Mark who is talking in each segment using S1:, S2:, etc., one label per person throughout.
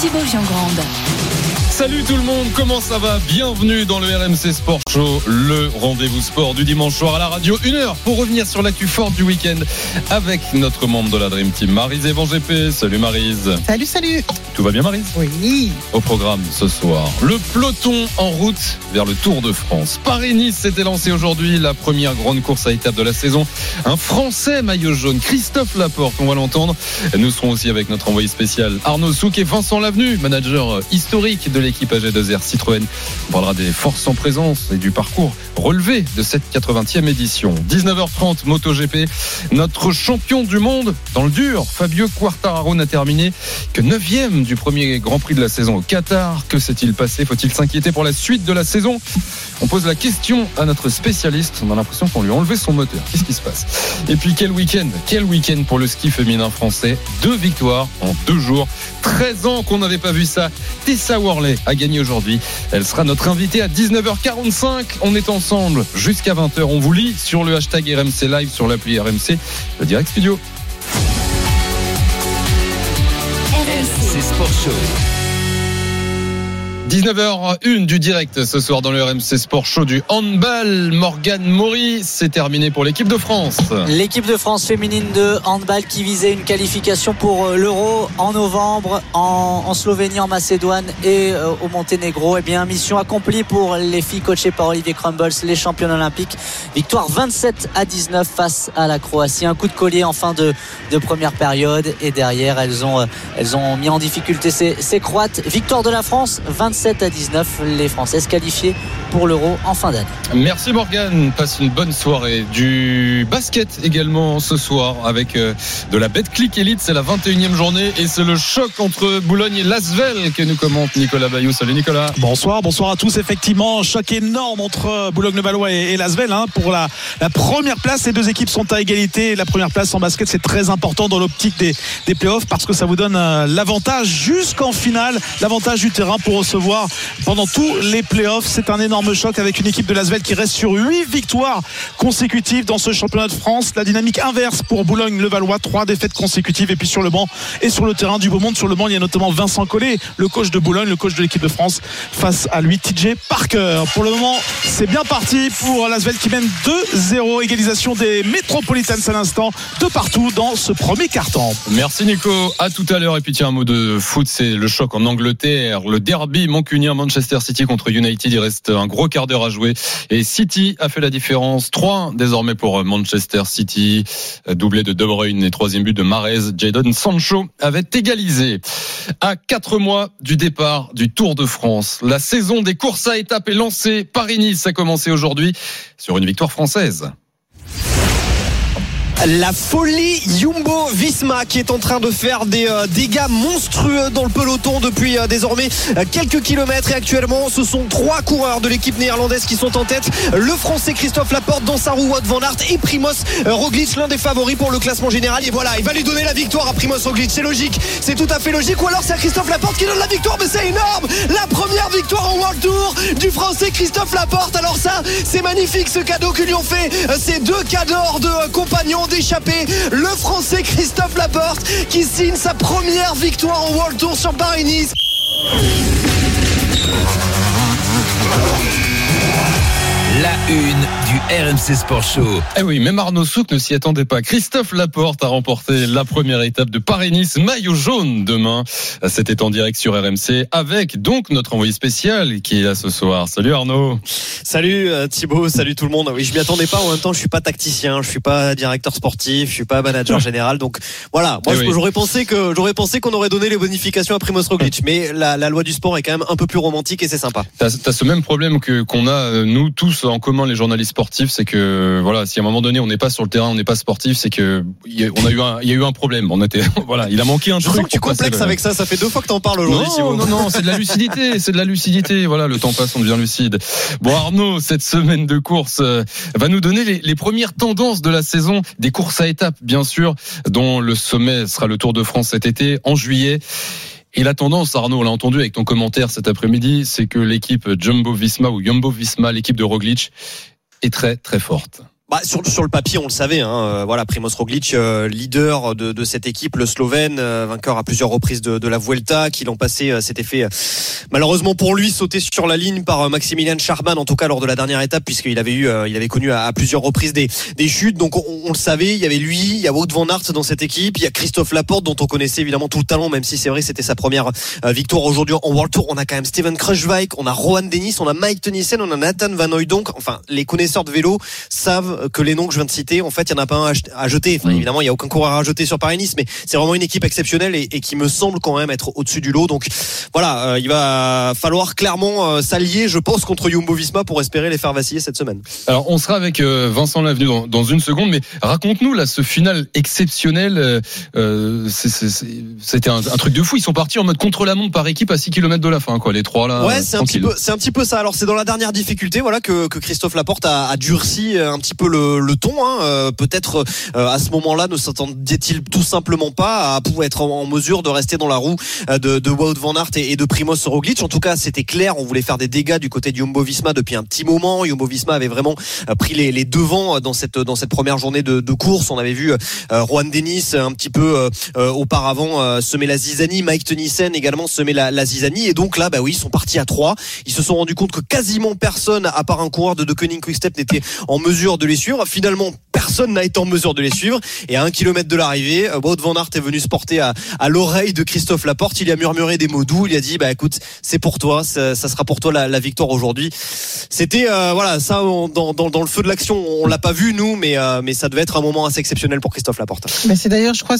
S1: Thibaut Giangrande.
S2: Salut tout le monde, comment ça va? Bienvenue dans le RMC Sport Show, le rendez-vous sport du dimanche soir à la radio. Une heure pour revenir sur l'actu forte du week-end avec notre membre de la Dream Team, Marise Evan GP. Salut Marise.
S3: Salut, salut.
S2: Tout va bien Marise?
S3: Oui.
S2: Au programme ce soir, le peloton en route vers le Tour de France. Paris-Nice s'était lancé aujourd'hui, la première grande course à étape de la saison. Un Français maillot jaune, Christophe Laporte, on va l'entendre. Nous serons aussi avec notre envoyé spécial Arnaud Souk et Vincent Lavenu, manager historique de l'équipe AG2R Citroën. On parlera des forces en présence et du parcours relevé de cette 80e édition. 19h30 MotoGP. Notre champion du monde dans le dur, Fabio Quartararo n'a terminé que 9e du premier Grand Prix de la saison au Qatar. Que s'est-il passé? Faut-il s'inquiéter pour la suite de la saison? On pose la question à notre spécialiste. On a l'impression qu'on lui a enlevé son moteur. Qu'est-ce qui se passe? Et puis quel week-end? Quel week-end pour le ski féminin français? Deux victoires en deux jours. 13 ans qu'on n'avait pas vu ça. Tessa Worley a gagné aujourd'hui. Elle sera notre invitée à 19h45. On est ensemble jusqu'à 20h. On vous lit sur le hashtag RMC Live sur l'appli RMC, le direct studio.
S4: RMC Sport Show.
S2: 19h01 du direct ce soir dans le RMC Sport Show du handball. Morgan Maury, c'est terminé pour l'équipe de France.
S5: L'équipe de France féminine de handball qui visait une qualification pour euh, l'Euro en novembre en, Slovénie, en Macédoine et euh, au Monténégro. Eh bien, mission accomplie pour les filles coachées par Olivier Crumbles, les championnes olympiques. Victoire 27 à 19 face à la Croatie. Un coup de collier en fin de, de première période et derrière, elles ont, euh, elles ont mis en difficulté ces, ces Croates. Victoire de la France 27 à 19, les Françaises qualifiées pour l'Euro en fin d'année.
S2: Merci Morgan, passe une bonne soirée. Du basket également ce soir avec euh, de la Betclic Elite, c'est la 21e journée et c'est le choc entre Boulogne et Lasvel que nous commente Nicolas Bayou. Salut Nicolas.
S6: Bonsoir, bonsoir à tous. Effectivement, choc énorme entre Boulogne-le-Valois et, et Lasvel hein, pour la, la, première place. Ces deux équipes sont à égalité. La première place en basket, c'est très important dans l'optique des, des playoffs parce que ça vous donne euh, l'avantage jusqu'en finale, l'avantage du terrain pour recevoir pendant tous les playoffs. C'est un énorme choc avec une équipe de Lasvel qui reste sur 8 victoires consécutives dans ce championnat de France. La dynamique inverse pour Boulogne-le-Valois, 3 défaites consécutives. Et puis sur le banc et sur le terrain du beau monde, sur le banc, il y a notamment Vincent Collet, le coach de Boulogne, le coach de l'équipe de France, face à lui, TJ Parker. Pour le moment, c'est bien parti pour Lasvel qui mène 2-0. Égalisation des Metropolitans à l'instant, de partout dans ce premier carton.
S2: Merci Nico. À tout à l'heure. Et puis tiens, un mot de foot, c'est le choc en Angleterre, le derby mancunien Manchester City contre United. Il reste un gros quart d'heure à jouer. Et City a fait la différence. 3 désormais pour Manchester City. Doublé de De Bruyne et troisième but de Marez. Jadon Sancho avait égalisé. À 4 mois du départ du Tour de France, la saison des courses à étapes est lancée. Paris-Nice a commencé aujourd'hui sur une victoire française.
S7: La folie Jumbo Visma qui est en train de faire des euh, dégâts monstrueux dans le peloton depuis euh, désormais euh, quelques kilomètres. Et actuellement ce sont trois coureurs de l'équipe néerlandaise qui sont en tête. Le français Christophe Laporte dans sa roue Wout van Aert et Primoz Roglic l'un des favoris pour le classement général. Et voilà il va lui donner la victoire à Primoz Roglic. C'est logique. C'est tout à fait logique. Ou alors c'est à Christophe Laporte qui donne la victoire mais c'est énorme. La première victoire en World Tour du français Christophe Laporte. Alors ça c'est magnifique ce cadeau que lui ont fait ces deux cadors de compagnons d'échapper. Le français Christophe Laporte qui signe sa première victoire en World Tour sur Paris-Nice.
S4: La une du RMC Sport Show.
S2: Eh oui, même Arnaud Souk ne s'y attendait pas. Christophe Laporte a remporté la première étape de Paris-Nice, maillot jaune demain. C'était en direct sur RMC avec donc notre envoyé spécial qui est là ce soir. Salut Arnaud.
S7: Salut euh, Thibaut, salut tout le monde. Oui, je m'y attendais pas. En même temps, je suis pas tacticien, je suis pas directeur sportif, je suis pas manager général. Donc voilà, moi
S2: Eh oui.
S7: j'aurais pensé que j'aurais pensé qu'on aurait donné les bonifications à Primoz Roglic, mais la, la loi du sport est quand même un peu plus romantique et c'est sympa.
S2: T'as as ce même problème que qu'on a euh, nous tous en commun les journalistes sportifs, c'est que voilà, si à un moment donné on n'est pas sur le terrain, on n'est pas sportif, c'est que y a- on a eu un, il y a eu un problème. On était, voilà, il a manqué un
S7: Je
S2: truc.
S7: sens que tu complexes
S2: le-
S7: avec ça. Ça fait deux fois que t'en parles aujourd'hui.
S2: non, non, non, c'est de la lucidité, c'est de la lucidité. Voilà, le temps passe, on devient lucide. Bon, Arnaud, cette semaine de course euh, va nous donner les, les premières tendances de la saison des courses à étapes, bien sûr, dont le sommet sera le Tour de France cet été, en juillet. Et la tendance, Arnaud, on l'a entendu avec ton commentaire cet après-midi, c'est que l'équipe Jumbo Visma ou Jumbo Visma, l'équipe de Roglic, est très très forte.
S7: Bah, sur, sur le papier, on le savait. Hein, euh, voilà, Primoz Roglic, euh, leader de, de cette équipe, le Slovène, euh, vainqueur à plusieurs reprises de, de la Vuelta, qui l'an passé euh, s'était fait euh, malheureusement pour lui sauter sur la ligne par euh, Maximilian Charman, en tout cas lors de la dernière étape, puisqu'il avait eu, il avait connu à, à plusieurs reprises des, des chutes. Donc on, on le savait. Il y avait lui, il y a Wout van Aert dans cette équipe, il y a Christophe Laporte dont on connaissait évidemment tout le talent, même si c'est vrai c'était sa première victoire aujourd'hui en World Tour. On a quand même Steven Kruijswijk, on a Rohan Dennis, on a Mike Tennyson, on a Nathan Van Hooydonk. Enfin, les connaisseurs de vélo savent que les noms que je viens de citer, en fait, il y en a pas un à jet- à jeter. Enfin,
S2: Mm.
S7: évidemment, il y a aucun coureur à jeter sur Paris-Nice, mais c'est vraiment une équipe exceptionnelle et, et qui me semble quand même être au-dessus du lot. Donc voilà, euh, il va falloir clairement euh, s'allier, je pense, contre Jumbo-Visma pour espérer les faire vaciller cette semaine.
S2: Alors, on sera avec euh, Vincent Lavenu dans, dans une seconde, mais raconte-nous là ce final exceptionnel. C'était un, un truc de fou. Ils sont partis en mode contre la montre par équipe à 6 km de la fin, quoi. Les trois là.
S7: Ouais, c'est un petit peu, c'est un petit peu ça. Alors c'est dans la dernière difficulté, voilà, que, que Christophe Laporte a, a durci un petit peu le, ton. Hein. Euh, Peut-être euh, à ce moment-là, ne s'attendait-il tout simplement pas à pouvoir être en, mesure de rester dans la roue euh, de, de Wout van Aert et, de Primoz Roglic? En tout cas, c'était clair. On voulait faire des dégâts du côté de Jumbo-Visma depuis un petit moment. Jumbo-Visma avait vraiment pris les, les devants dans cette dans cette première journée de, course. On avait vu Juan Denis un petit peu auparavant euh, semer la zizanie, Mike Tennyson également semer la, zizanie. Et donc là, bah oui, ils sont partis à trois. Ils se sont rendus compte que quasiment personne, à part un coureur de De Koenig Quickstep, n'était en mesure de les Finalement, personne n'a été en mesure de les suivre. Et à un kilomètre de l'arrivée, euh, Wout van Aert est venu se porter à, à l'oreille de Christophe Laporte. Il a murmuré des mots doux. Il a dit, bah écoute, c'est pour toi, ça, ça sera pour toi la, la victoire aujourd'hui. C'était euh, voilà, ça on- dans, dans, dans le feu de l'action, on l'a pas vu nous, mais euh, mais ça devait être un moment assez exceptionnel pour Christophe Laporte.
S3: Mais c'est d'ailleurs, je crois,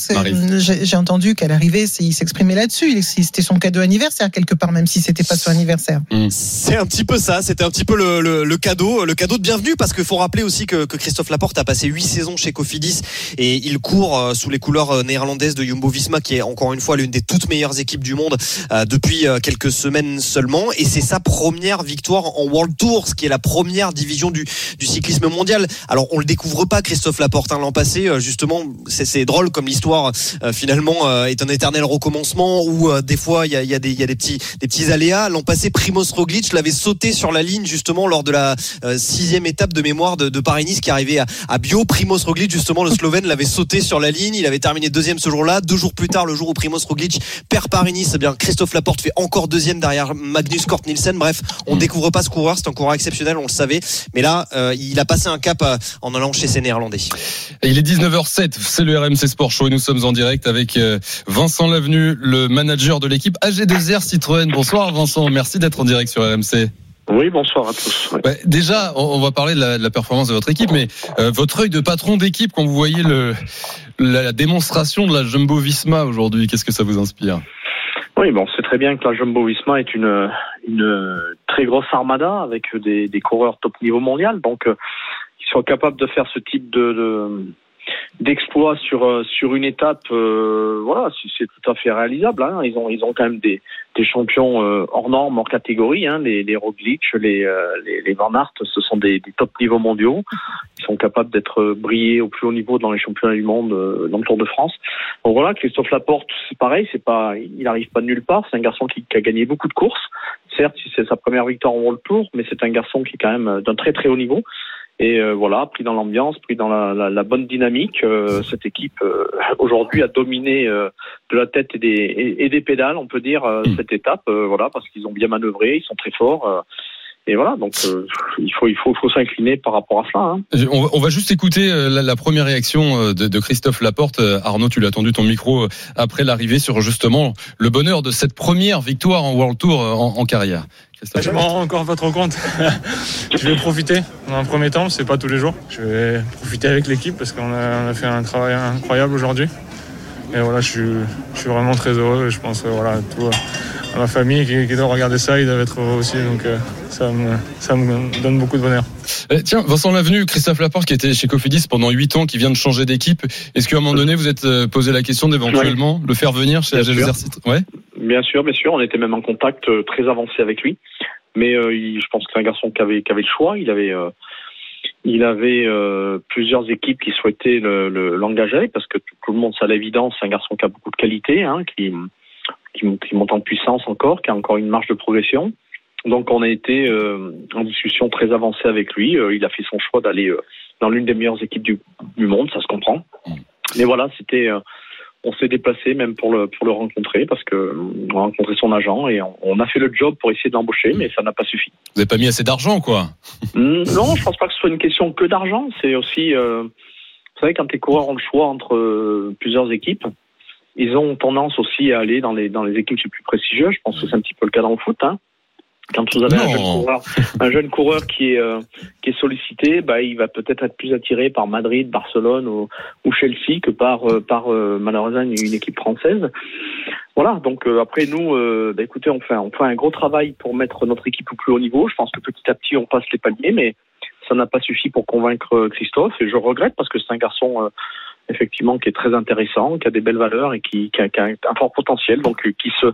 S3: j'ai entendu qu'à l'arrivée, il s'exprimait là-dessus. C'était son cadeau anniversaire quelque part, même si c'était pas son anniversaire.
S7: C'est un petit peu ça, c'était un petit peu le, le, le cadeau, le cadeau de bienvenue parce qu'il faut rappeler aussi que, que Christophe Laporte a passé huit saisons chez Cofidis et il court euh, sous les couleurs euh, néerlandaises de Jumbo Visma qui est encore une fois l'une des toutes meilleures équipes du monde euh, depuis quelques semaines seulement et c'est sa première victoire en World Tour, ce qui est la première division du, du cyclisme mondial. Alors on le découvre pas Christophe Laporte hein, l'an passé justement, c'est drôle comme l'histoire finalement est un éternel recommencement où des fois il y a, y a des y a des petits des petits aléas. L'an passé, Primoz Roglic l'avait sauté sur la ligne justement lors de la sixième étape de mémoire de, de Paris-Nice qui arrivait à, à Bio. Primoz Roglic justement le Slovène l'avait sauté sur la ligne. Il avait terminé deuxième ce jour-là. Deux jours plus tard, le jour où Primoz Roglic perd Paris-Nice, eh bien Christophe Laporte fait encore deuxième derrière Magnus Cort Nielsen. Bref, on
S2: Mm.
S7: découvre pas ce coureur. C'est un coureur exceptionnel, on le savait. Mais là, euh, il a passé un cap euh, en allant chez ses Néerlandais.
S2: Et il est 19h07, c'est le RMC Sport Show et nous sommes en direct avec euh, Vincent Lavenu, le manager de l'équipe AG2R Citroën. Bonsoir Vincent, merci d'être en direct sur RMC.
S8: Oui, bonsoir à tous. Ouais.
S2: Ouais, déjà, on, on va parler de la, de la performance de votre équipe, mais euh, votre œil de patron d'équipe quand vous voyez le, la, la démonstration de la Jumbo Visma aujourd'hui, qu'est-ce que ça vous inspire?
S8: Oui, bon, c'est très bien que la Jumbo Visma est une, une très grosse armada avec des, des coureurs top niveau mondial, donc euh, ils sont capables de faire ce type de, de d'exploit sur euh, sur une étape euh, voilà c'est- tout à fait réalisable hein. ils ont ils ont quand même des des champions euh, hors normes hors catégorie hein. les les Roglic les euh, les, les Van Aert ce sont des, des top niveaux mondiaux. Ils sont capables d'être brillés au plus haut niveau dans les championnats du monde euh, dans le Tour de France. Donc voilà Christophe Laporte c'est pareil c'est pas il arrive pas de nulle part. C'est un garçon qui, qui a gagné beaucoup de courses. Certes c'est sa première victoire en World Tour mais c'est un garçon qui est quand même d'un très très haut niveau et euh, voilà, pris dans l'ambiance, pris dans la, la, la bonne dynamique, euh, cette équipe euh, aujourd'hui a dominé euh, de la tête et des, et, et des pédales, on peut dire, euh,
S2: Mm.
S8: cette étape, euh, voilà, parce qu'ils ont bien manœuvré, ils sont très forts. euh, et voilà, donc euh, il faut il faut faut s'incliner par rapport à cela. Hein.
S2: on va, on va juste écouter la, la première réaction de, de Christophe Laporte. Arnaud, tu l'as attendu ton micro après l'arrivée sur justement le bonheur de cette première victoire en World Tour en, en carrière. Christophe
S9: Je m'en rends encore pas trop compte. je vais profiter dans un premier temps, c'est pas tous les jours. Je vais profiter avec l'équipe parce qu'on a, fait un travail incroyable aujourd'hui. Et voilà, je suis, je suis vraiment très heureux. Je pense euh, voilà, à tout, ma famille qui, qui doit regarder ça, ils doivent être heureux aussi. Donc euh, ça, me, ça me donne beaucoup de bonheur.
S2: Eh, tiens, Vincent Lavenu, Christophe Laporte qui était chez Cofidis pendant 8 ans, qui vient de changer d'équipe. Est-ce qu'à un moment donné, vous êtes euh, posé la question d'éventuellement le faire venir chez. Exercice Ouais.
S8: Bien sûr, bien sûr, on était même en contact euh, très avancé avec lui. Mais euh, il- je pense que c'est un garçon qui avait, qui avait le choix. Il avait, euh, il avait euh, plusieurs équipes qui souhaitaient le- le- l'engager parce que tout, tout le monde, c'est à l'évidence, c'est un garçon qui a beaucoup de qualité, hein, qui, qui, monte- qui monte en puissance encore, qui a encore une marge de progression. Donc on a été en discussion très avancée avec lui. Il a fait son choix d'aller dans l'une des meilleures équipes du, du monde, ça se comprend. Mais voilà, c'était on s'est déplacé même pour le pour le rencontrer parce que euh, on a rencontré son agent et on, on a fait le job pour essayer de l'embaucher, mais ça n'a pas suffi.
S2: Vous n'avez pas mis assez d'argent, quoi.
S8: Non, je pense pas que ce soit une question que d'argent. C'est aussi, euh, vous savez, quand tes coureurs ont le choix entre euh, plusieurs équipes, ils ont tendance aussi à aller dans les dans les équipes les plus prestigieuses. Je pense que c'est un petit peu le cas dans le foot. Hein. Quand vous avez un jeune, coureur, un jeune coureur qui est euh, qui est sollicité, bah, il va peut-être être plus attiré par Madrid, Barcelone ou, ou Chelsea que par euh, par euh, malheureusement une, équipe française. Voilà. Donc euh, après nous, euh, bah, écoutez, on fait on fait un gros travail pour mettre notre équipe au plus haut niveau. Je pense que petit à petit on passe les paliers, mais ça n'a pas suffi pour convaincre Christophe et je regrette parce que c'est un garçon euh, effectivement qui est très intéressant, qui a des belles valeurs et qui, qui, a, qui a un fort potentiel, donc euh, qui se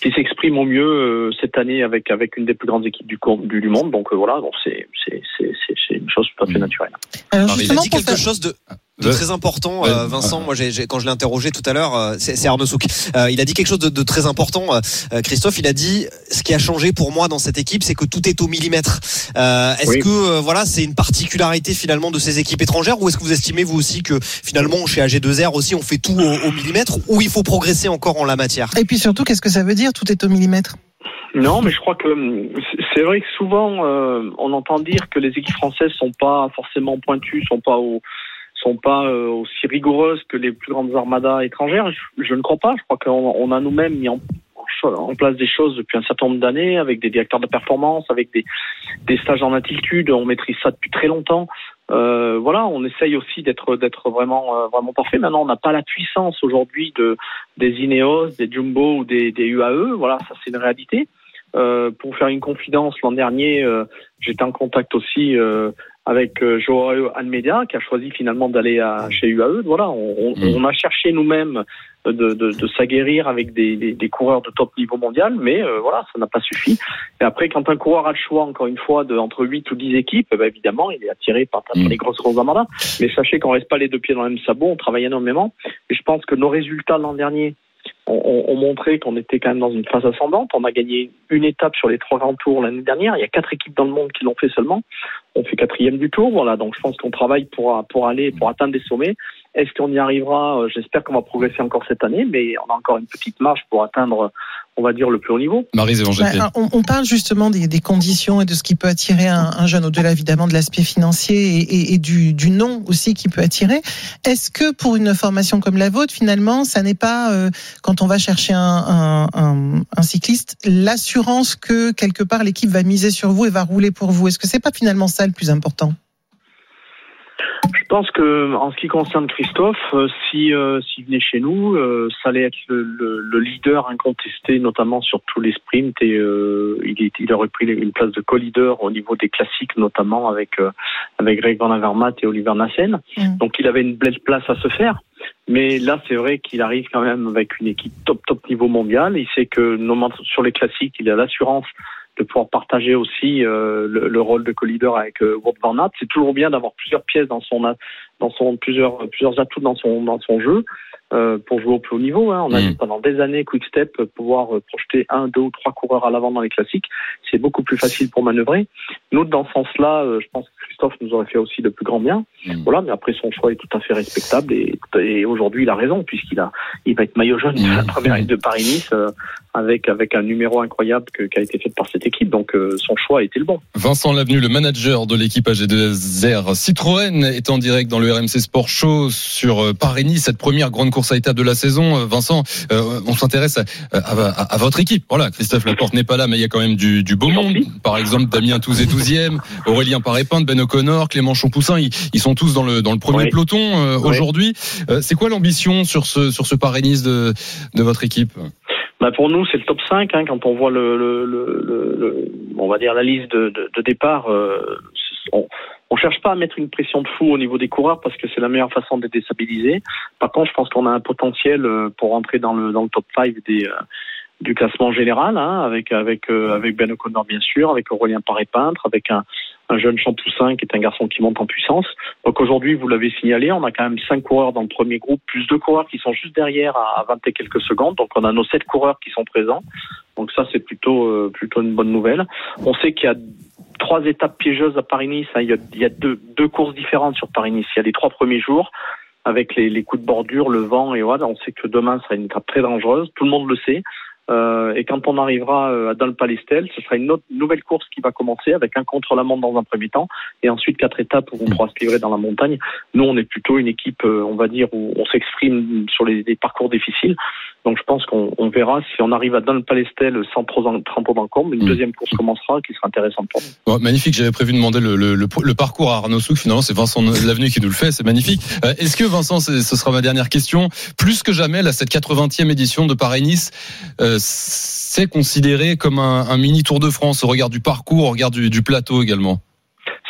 S8: qui s'exprime au mieux euh, cette année avec avec une des plus grandes équipes du du, du monde. Donc euh, voilà, donc c'est c'est c'est une chose tout à fait naturelle.
S3: Alors
S7: Il a dit quelque
S3: faire-
S7: chose de, de très important,
S2: Ouais.
S7: euh, Vincent. Moi, j'ai, j'ai- quand je l'ai interrogé tout à l'heure, euh, c'est, c'est Arnaud Souk. Euh, il a dit quelque chose de, de très important. Euh, euh, Christophe, il a dit ce qui a changé pour moi dans cette équipe, c'est que tout est au millimètre. Euh, est-ce
S8: Oui.
S7: que euh, voilà, c'est une particularité finalement de ces équipes étrangères, ou est-ce que vous estimez vous aussi que finalement chez AG2R aussi on fait tout au, au millimètre, ou il faut progresser encore en la matière?
S3: Et puis surtout, qu'est-ce que ça veut dire Tout est au millimètre?
S8: Non, mais je crois que hum, c'est- c'est vrai que souvent euh, on entend dire que les équipes françaises sont pas forcément pointues, sont pas au, sont pas euh, aussi rigoureuses que les plus grandes armadas étrangères. Je, je ne crois pas. Je crois qu'on on a nous-mêmes mis en, en place des choses depuis un certain nombre d'années avec des directeurs de performance, avec des, des stages en altitude. On maîtrise ça depuis très longtemps. Euh, voilà, on essaye aussi d'être d'être vraiment euh, vraiment parfait. Maintenant, on n'a pas la puissance aujourd'hui de des Ineos, des Jumbo ou des, des UAE. Voilà, ça c'est une réalité. Euh, pour faire une confidence, l'an dernier, euh, j'étais en contact aussi euh, avec euh, Joao Almeida, qui a choisi finalement d'aller chez UAE. Voilà, on,
S2: Mm.
S8: on a cherché nous-mêmes de, de, de s'aguerrir avec des, des, des coureurs de top niveau mondial, mais euh, voilà, ça n'a pas suffi. Et après, quand un coureur a le choix, encore une fois, de entre 8 ou 10 équipes, eh ben, évidemment, il est attiré par, par
S2: Mm.
S8: les grosses grosses armadas. Mais sachez qu'on reste pas les deux pieds dans le même sabot, on travaille énormément. Et je pense que nos résultats l'an dernier ont, ont- ont montré qu'on était quand même dans une phase ascendante. On a gagné une étape sur les trois grands tours l'année dernière. Il y a quatre équipes dans le monde qui l'ont fait seulement. On fait quatrième du tour. Voilà, donc je pense qu'on travaille pour, pour aller, pour atteindre des sommets. Est-ce qu'on y arrivera? Euh, J'espère qu'on va progresser encore cette année, mais on a encore une petite marge pour atteindre, on va dire, le plus haut niveau.
S3: Bah, on, on parle justement des, des conditions et de ce qui peut attirer un, un jeune, au-delà évidemment de l'aspect financier et, et- et du, du nom aussi qui peut attirer. Est-ce que pour une formation comme la vôtre, finalement, ça n'est pas, euh, quand on va chercher un, un- un- un cycliste, l'assurance que quelque part l'équipe va miser sur vous et va rouler pour vous? Est-ce que c'est pas finalement ça le plus important?
S8: Je pense que en ce qui concerne Christophe, euh, si euh, s'il venait chez nous, euh, ça allait être le, le- le leader incontesté, notamment sur tous les sprints, et euh, il, il aurait pris une place de co-leader au niveau des classiques, notamment avec euh, avec Greg Van Avermaet et Oliver Nassen.
S3: Mm.
S8: Donc il avait une belle place à se faire. Mais là, c'est vrai qu'il arrive quand même avec une équipe top top niveau mondial. Il sait que sur les classiques, il a l'assurance de pouvoir partager aussi euh, le, le rôle de co-leader avec euh, Wout van Aert. C'est toujours bien d'avoir plusieurs pièces dans son dans son plusieurs plusieurs atouts dans son dans son jeu euh, pour jouer au plus haut niveau. Hein. On a
S2: Mm.
S8: vu pendant des années Quick Step pouvoir euh, projeter un, deux ou trois coureurs à l'avant dans les classiques. C'est beaucoup plus facile pour manœuvrer. Nous, dans ce sens-là, je pense que Christophe nous aurait fait aussi le plus grand bien.
S2: Mm.
S8: Voilà, mais après son choix est tout à fait respectable et, et aujourd'hui il a raison puisqu'il a il va être maillot jaune de la première de Paris-Nice euh, avec avec un numéro incroyable qui a été fait par cette équipe. Donc euh, son choix été le bon.
S2: Vincent Lavenu, le manager de l'équipe AG2R Citroën, est en direct dans le RMC Sport Show sur euh, Paris-Nice, cette première grande course à étapes de la saison. Euh, Vincent, euh, on s'intéresse à, à- à- à votre équipe. Voilà, Christophe Laporte n'est pas là, mais il y a quand même du, du beau monde. Par exemple, Damien Touzé 12e, Aurélien Paré-Pinte, Ben O'Connor, Clément Champoussin, ils, ils sont tous dans le, dans le premier peloton euh, aujourd'hui. Euh, C'est quoi l'ambition sur ce, sur ce Paris-Nice de, de votre équipe
S8: Bah pour nous, c'est le top 5. Hein, quand on voit le, le, le, le- on va dire la liste de, de, de départ, euh, on, on cherche pas à mettre une pression de fou au niveau des coureurs parce que c'est la meilleure façon de les déstabiliser. Par contre, je pense qu'on a un potentiel pour rentrer dans le dans le top 5 des euh, du classement général, hein, avec avec euh, avec Ben O'Connor bien sûr, avec Aurélien Paré-Peintre, avec un, un jeune Champoussin qui est un garçon qui monte en puissance. Donc aujourd'hui, vous l'avez signalé, on a quand même cinq coureurs dans le premier groupe, plus deux coureurs qui sont juste derrière à, à 20 et quelques secondes. Donc on a nos sept coureurs qui sont présents. Donc ça, c'est plutôt euh, plutôt une bonne nouvelle. On sait qu'il y a trois étapes piégeuses à Paris-Nice. hein. Il y a, il y a deux, deux courses différentes sur Paris-Nice. Il y a les trois premiers jours avec les, les coups de bordure, le vent et voilà. On sait que demain sera une étape très dangereuse. Tout le monde le sait. Euh, et quand on arrivera euh, à Dalpalestel, ce sera une autre nouvelle course qui va commencer avec un contre-la-montre dans un premier temps et ensuite quatre étapes où on pourra se livrer dans la montagne. Nous, on est plutôt une équipe, euh, on va dire, où on s'exprime sur les, les parcours difficiles. Donc je pense qu'on on verra si on arrive à Dalpalestel sans trop en- trop d'encombre. Une deuxième course commencera qui sera intéressante pour nous.
S2: Bon, magnifique, j'avais prévu de demander le, le, le, le parcours à Arnaud Souk, finalement c'est Vincent Lavenu qui nous le fait, c'est magnifique. Euh, Est-ce que Vincent, ce sera ma dernière question, plus que jamais, là, cette 80e édition de Paris-Nice, euh, c'est considéré comme un, un mini Tour de France au regard du parcours, au regard du, du plateau également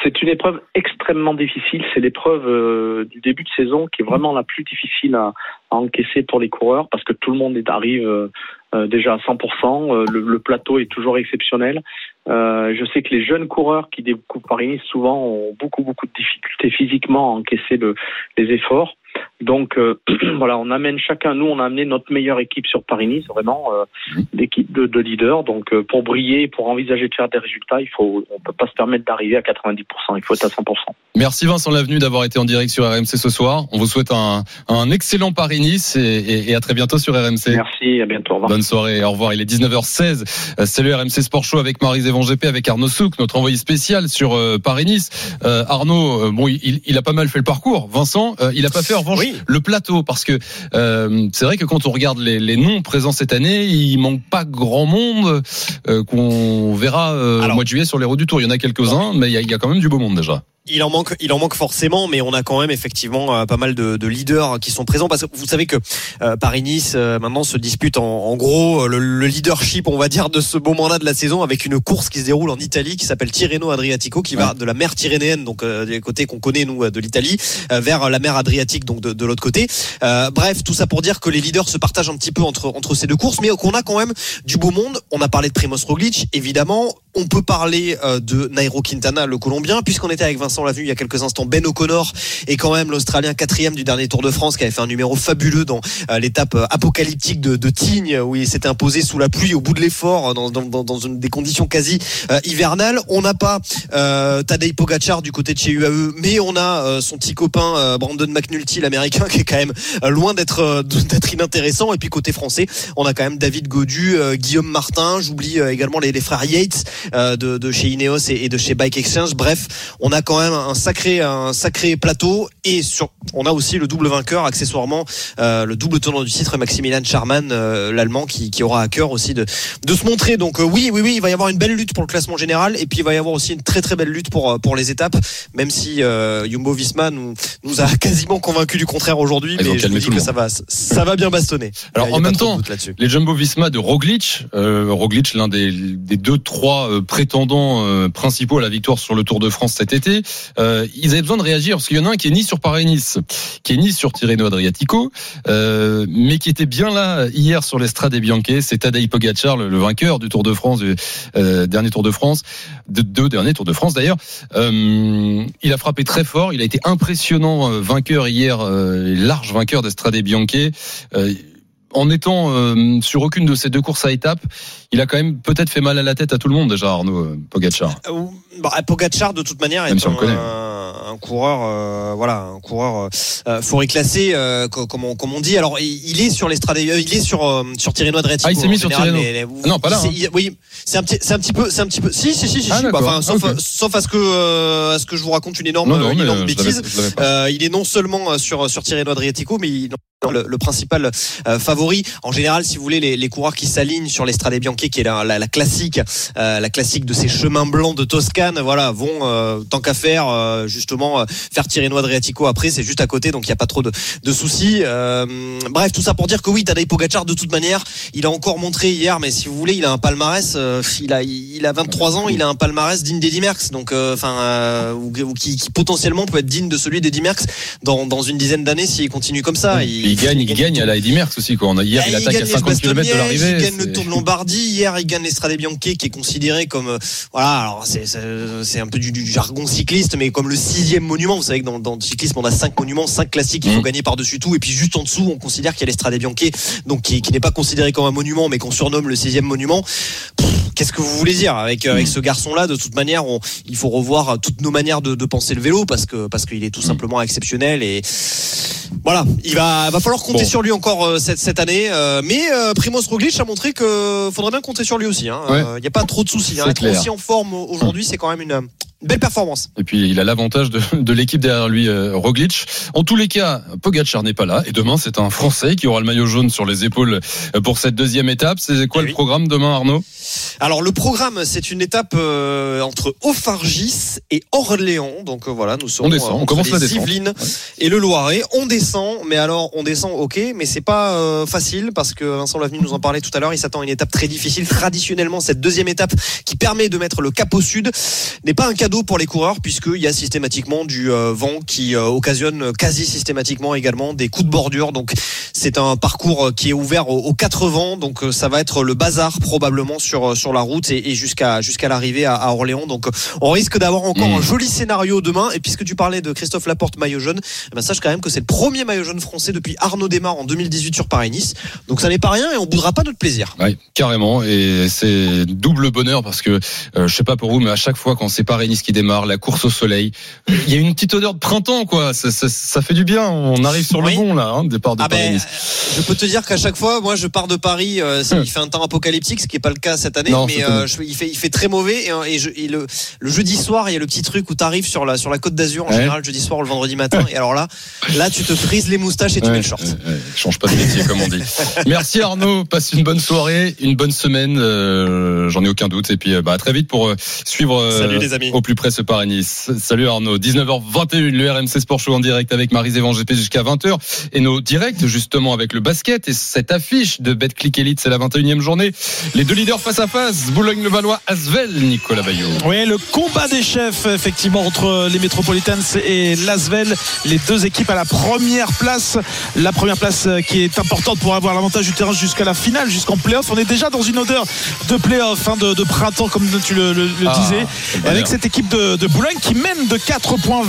S8: C'est une épreuve extrêmement difficile. C'est l'épreuve euh, du début de saison qui est vraiment la plus difficile à, encaisser pour les coureurs parce que tout le monde arrive euh, euh, déjà à 100%. Euh, le, plateau est toujours exceptionnel. Je sais que les jeunes coureurs qui découvrent Paris-Nice souvent ont beaucoup beaucoup de difficultés physiquement à encaisser le, les efforts. Donc euh, voilà, on amène chacun, nous on a amené notre meilleure équipe sur Paris-Nice, vraiment euh, l'équipe de, de leaders. Donc euh, pour briller, pour envisager de faire des résultats, il faut, on peut pas se permettre d'arriver à 90%, il faut être à 100%.
S2: Merci Vincent Lavenu d'avoir été en direct sur RMC ce soir. On vous souhaite un, un excellent Paris-Nice et, et- et à très bientôt sur RMC.
S8: Merci, à bientôt. Au revoir.
S2: Bonne soirée, au revoir. Il est 19h16. Euh, C'est le RMC Sport Show avec Marie Zévan GP, avec Arnaud Souk, notre envoyé spécial sur Paris-Nice. Arnaud, bon, il, il a pas mal fait le parcours. Vincent, il a pas fait revanche le plateau parce que euh, c'est vrai que quand on regarde les, les noms présents cette année, il manque pas grand monde euh, qu'on verra euh, au mois de juillet sur les routes du Tour. Il y en a quelques-uns, mais il y a, il y a quand même du beau monde déjà.
S7: Il en manque, il en manque forcément, mais on a quand même effectivement euh, pas mal de, de leaders qui sont présents parce que vous savez que euh, Paris-Nice euh, maintenant se dispute en, en gros le, le leadership, on va dire, de ce moment-là de la saison avec une course qui se déroule en Italie qui s'appelle Tirreno Adriatico, qui va de la mer Tyrrhénéenne, donc euh, des côtés qu'on connaît nous de l'Italie, vers la mer Adriatique, donc de, de l'autre côté. Bref, tout ça pour dire que les leaders se partagent un petit peu entre entre ces deux courses, mais qu'on a quand même du beau monde. On a parlé de Primoz Roglic, évidemment. On peut parler de Nairo Quintana, le Colombien, puisqu'on était avec Vincent Lavenu il y a quelques instants. Ben O'Connor est quand même l'Australien quatrième du dernier Tour de France, qui avait fait un numéro fabuleux dans euh, l'étape euh, apocalyptique de, de Tignes, où il s'était imposé sous la pluie au bout de l'effort, euh, dans, dans, dans, une, des conditions quasi euh, hivernales. On n'a pas euh, Tadej Pogacar du côté de chez UAE, mais on a euh, son petit copain euh, Brandon McNulty, l'Américain, qui est quand même loin d'être d'être inintéressant. Et puis côté français, on a quand même David Godu, Guillaume Martin. J'oublie également les, les frères Yates de, de chez Ineos et, et de chez Bike Exchange. Bref, on a quand même un sacré un sacré plateau. Et sur on a aussi le double vainqueur accessoirement euh, le double tenant du titre Maximilian Charman euh, l'allemand qui, qui aura à cœur aussi de de se montrer. Donc euh, oui oui oui, il va y avoir une belle lutte pour le classement général. Et puis il va y avoir aussi une très très belle lutte pour pour les étapes. Même si Jumbo Visma nous nous a quasiment convaincu du contraire aujourd'hui mais je vous dis que ça va ça va bien bastonner.
S2: Alors en même temps, les Jumbo Visma de Roglic, Roglic l'un des, des deux trois prétendants principaux à la victoire sur le Tour de France cet été, euh, ils avaient besoin de réagir parce qu'il y en a un qui est ni sur Paris-Nice, qui est ni sur Tirreno Adriatico, euh, mais qui était bien là hier sur l'Estrade Bianche, c'est Tadej Pogacar, le, vainqueur du Tour de France, euh, dernier Tour de France, de deux derniers Tours de France d'ailleurs. Euh, il a frappé très fort, il a été impressionnant euh, vainqueur hier, euh, large vainqueur d'Estrade. Euh, en étant euh, sur aucune de ces deux courses à étapes, il a quand même peut-être fait mal à la tête à tout le monde déjà, Arnaud euh, Pogacar.
S7: Euh, bah, Pogacar de toute manière
S2: Même
S7: est
S2: si
S7: un, coureur euh, voilà un coureur euh, forêt classé euh, co- comme on comme on dit alors il est sur l'estrade il est sur sur Tirreno Adriatico
S2: Ah, il s'est mis sur Tirreno. Ah non, pas là, hein.
S7: il- oui c'est un petit c'est un petit peu c'est un petit peu si si si si,
S2: Ah,
S7: si, bah, enfin, sauf,
S2: Ok.
S7: sauf à ce que à ce que je vous raconte une énorme
S2: Non, non,
S7: une énorme bêtise il est non seulement sur sur Tirreno Adriatico, mais il le, le principal euh, En général, si vous voulez, les, les coureurs qui s'alignent sur l'Estrade Bianche, qui est la, la, la classique, euh, la classique de ces chemins blancs de Toscane, voilà, vont euh, tant qu'à faire euh, justement euh, faire tirer Noix Adriatico après, c'est juste à côté, donc il n'y a pas trop de, de soucis. Euh, bref, tout ça pour dire que oui, Tadej Pogacar, de toute manière, il a encore montré hier, mais si vous voulez, il a un palmarès, euh, il a, il a 23 ans, il a un palmarès digne d'Eddy Merckx, donc enfin, ou, ou qui, qui potentiellement peut être digne de celui d'Eddy Merckx dans, dans une dizaine d'années s'il continue comme ça.
S2: Il, il gagne, il gagne à la Eddy Merckx aussi. Quoi. On a, hier,
S7: Ah,
S2: il attaque à
S7: les
S2: 50 km de l'arrivée.
S7: Il gagne le Tour de Lombardie. Hier, il gagne l'Estrade Bianche, qui est considéré comme, euh, voilà, alors c'est un peu du, du jargon cycliste, mais comme le sixième monument. Vous savez que dans, dans le cyclisme, on a cinq monuments, cinq classiques qu'il faut
S2: Mhm.
S7: gagner par-dessus tout. Et puis juste en dessous, on considère qu'il y a l'Estrade Bianche, donc qui, qui n'est pas considéré comme un monument, mais qu'on surnomme le sixième monument. Qu'est-ce que vous voulez dire avec euh, avec ce garçon-là? De toute manière, on, il faut revoir euh, toutes nos manières de, de penser le vélo parce que parce qu'il est tout simplement exceptionnel et voilà, il va va falloir compter
S2: Bon.
S7: sur lui encore euh, cette cette année. euh, mais euh, Primoz Roglic a montré que faudrait bien compter sur lui aussi. hein.
S2: Ouais.
S7: Euh, Il n'y a pas trop de soucis. Hein. Être aussi en forme aujourd'hui, c'est quand même une belle performance.
S2: Et puis il a l'avantage de, de l'équipe derrière lui, euh, Roglic. En tous les cas, Pogacar n'est pas là. Et demain, c'est un Français qui aura le maillot jaune sur les épaules euh, pour cette deuxième étape. C'est quoi
S7: Eh
S2: le
S7: oui.
S2: programme demain, Arnaud?
S7: Alors le programme, c'est une étape euh, entre Ophargis et Orléans. Donc euh, voilà, nous serons
S2: On descend, on commence
S7: les. Yvelines et le Loiret. On descend, mais alors on descend, ok, mais c'est pas facile parce que Vincent Lavenu nous en parlait tout à l'heure. Il s'attend à une étape très difficile. Traditionnellement, cette deuxième étape qui permet de mettre le cap au sud n'est pas un cadeau pour les coureurs puisqu'il y a systématiquement du euh, vent qui euh, occasionne quasi systématiquement également des coups de bordure. Donc c'est un parcours euh, qui est ouvert aux, quatre vents. Donc ça va être le bazar probablement sur sur la route et, jusqu'à jusqu'à l'arrivée à, Orléans. Donc on risque d'avoir encore un joli scénario demain. Et puisque tu parlais de Christophe Laporte maillot jaune, eh ben, sache quand même que c'est le premier maillot jaune français depuis Arnaud Desmar en 2018 sur Paris-Nice. Donc ça n'est pas rien et on boudera pas notre plaisir.
S2: Oui, carrément. Et c'est double bonheur parce que euh, je sais pas pour vous, mais à chaque fois quand c'est Paris-Nice qui démarre, la course au soleil, il y a une petite odeur de printemps, quoi. Ça, ça- ça fait du bien. On arrive sur
S7: Oui.
S2: le bon là, hein, départ de
S7: Ah ben,
S2: Paris-Nice.
S7: je peux te dire qu'à chaque fois, moi, je pars de Paris, euh, c'est- il fait un temps apocalyptique, ce qui est pas le cas cette année,
S2: Non,
S7: mais euh, je- il fait il fait très mauvais et, et, je- et le, le jeudi soir, il y a le petit truc où tu arrives sur la sur la Côte d'Azur en
S2: Ouais.
S7: général, le jeudi soir ou le vendredi matin, et alors là, là, tu te frises les moustaches et tu
S2: Ouais,
S7: mets le short.
S2: ouais, change pas de métier comme on dit. Merci Arnaud, passe une bonne soirée, une bonne semaine, euh, j'en ai aucun doute. Et puis bah, à très vite pour suivre
S7: Salut les amis.
S2: au plus près ce Paris-Nice. Salut Arnaud, 19h21, le RMC Sport Show en direct avec Marie-Zévan GP jusqu'à 20h. Et nos directs justement avec le basket et cette affiche de Betclic Elite, c'est la 21e journée. Les deux leaders face à face, Boulogne-le-Valois, Asvel, Nicolas Bayot.
S6: Oui, le combat des chefs, effectivement, entre les Metropolitans et l'Asvel. Les deux équipes à la première place. La première place euh, qui est importante pour avoir l'avantage du terrain jusqu'à la finale, jusqu'en playoff. On est déjà dans une odeur de playoff, hein, de, de printemps, comme tu le, le- le
S2: Ah,
S6: disais. avec
S2: bien.
S6: cette équipe de, de Boulogne qui mène de 4 points,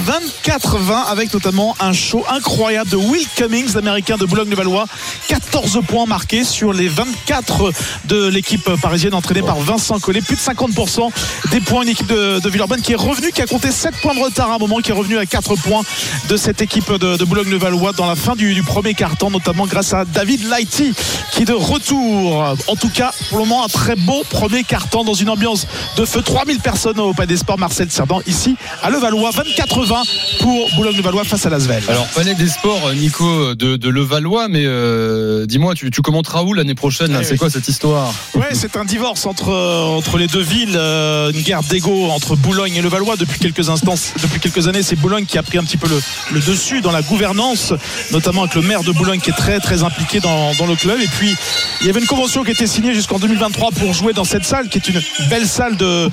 S6: 24-20, avec notamment un show incroyable de Will Cummings, l'américain de Boulogne-le-Valois. 14 points marqués sur les 24 de l'équipe parisienne entraînée par Vincent Collet. Plus de 50% des points. Une équipe de, Villeurbanne qui est revenue, qui a compté 7 points de retard à un moment, qui est revenue à 4 points de cette équipe de, de Boulogne-le-Valois dans la fin du, premier quart-temps, notamment grâce à David Lighty qui est de retour. En tout cas, pour le moment, un très beau premier quart-temps dans une ambiance de feu. 3000 personnes au Palais des Sports Marcel Cerdan, ici à Levallois. 24-20 pour Boulogne-le-Valois face à l'Asvel.
S2: Alors, Palais des Sports, Nico de, de Levallois, mais euh, dis-moi, tu, tu commenteras où l'année prochaine
S6: Oui,
S2: C'est
S6: oui.
S2: quoi cette histoire?
S6: Ouais, c'est un divorce entre, euh, entre les deux villes, euh, une guerre d'ego entre Boulogne et Levallois depuis quelques instants, depuis quelques années. C'est Boulogne qui a pris un petit peu le, le dessus dans la gouvernance, notamment avec le maire de Boulogne qui est très très impliqué dans, dans le club. Et puis il y avait une convention qui était signée jusqu'en 2023 pour jouer dans cette salle, qui est une belle salle de,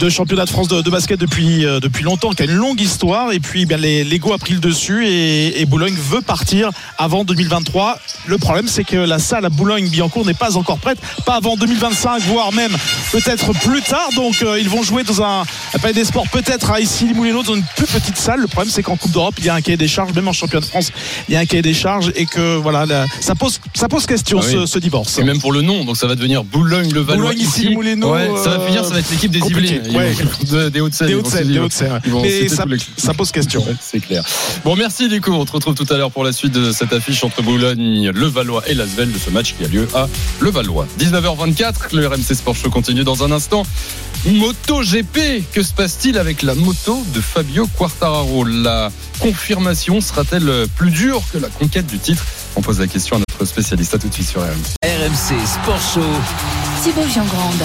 S6: de championnat de France de, de basket depuis, euh, depuis longtemps, qui a une longue histoire. Et puis bien, les- l'ego a pris le dessus et, et Boulogne veut partir avant 2023. Le problème, c'est que la salle à Boulogne-Billancourt n'est pas encore prête, pas avant 2025, voire même peut-être plus tard. Donc euh, ils vont jouer dans un, un palais des sports, peut-être à Issy-les-Moulineaux, dans une plus petite salle. Le problème, c'est qu'en Coupe d'Europe, il y a un cahier des charges, même en championnat de France, il y a un cahier des charges et que voilà, la- ça pose, ça pose question
S2: Ah oui.
S6: ce, ce divorce.
S2: Et même pour le nom, donc ça va devenir Boulogne-le-Valois.
S6: Boulogne, ici,
S2: Ouais, ça va
S6: euh,
S2: finir, ça va être l'équipe des
S6: ouais.
S2: Des Hauts-de-Seine.
S6: Des Hauts-de-Seine,
S2: se
S6: des
S2: citer
S6: ça, pose question.
S2: C'est clair. Bon, merci Nico. On te retrouve tout à l'heure pour la suite de cette affiche entre Boulogne, Levallois et Lasvel de ce match qui a lieu à Levallois. 19h24, le RMC Sport Show continue dans un instant. Moto GP, que se passe-t-il avec la moto de Fabio Quartararo? La confirmation sera-t-elle plus dure que la conquête du titre? On pose la question à notre spécialiste. À tout de suite sur RMC.
S4: RMC Sport Show.
S1: Thibaut Giangrande.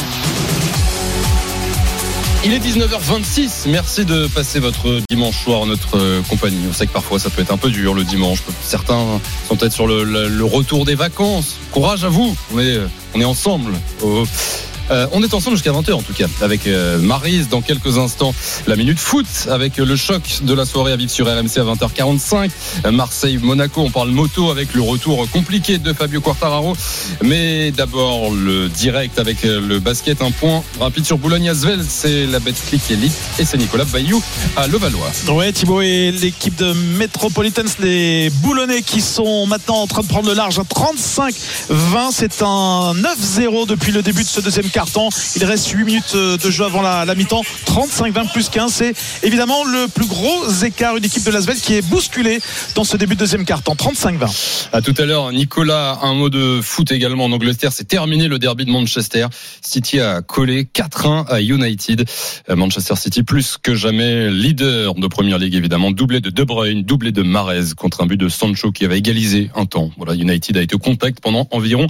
S2: Il est 19h26. Merci de passer votre dimanche soir en notre euh, compagnie. On sait que parfois ça peut être un peu dur le dimanche. Certains sont peut-être sur le, retour des vacances. Courage à vous. On est, on est ensemble. Euh, on est ensemble jusqu'à 20h en tout cas avec euh, Marise dans quelques instants. La minute foot avec le choc de la soirée à vivre sur RMC à 20h45 Euh, Marseille Monaco on parle moto avec le retour compliqué de Fabio Quartararo. Mais d'abord le direct avec euh, le basket un point rapide sur Boulogne Asvel c'est la Betclic Elite et c'est Nicolas Bayou à Levallois.
S6: Ouais, Thibaut et l'équipe de Metropolitans, les Boulonnais qui sont maintenant en train de prendre le large à 35-20. C'est un 9-0 depuis le début de ce deuxième Il reste 8 minutes euh, de jeu avant la, mi-temps. 35-20 plus 15. C'est évidemment le plus gros écart. Une équipe de Lasvel qui est bousculée dans ce début de deuxième carton. 35-20.
S2: À tout à l'heure, Nicolas, un mot de foot également en Angleterre. C'est terminé le derby de Manchester. City a collé 4-1 à United. Euh, Manchester City plus que jamais leader de Première Ligue évidemment. Doublé de De Bruyne, doublé de Mahrez contre un but de Sancho qui avait égalisé un temps. Voilà, United a été au contact pendant environ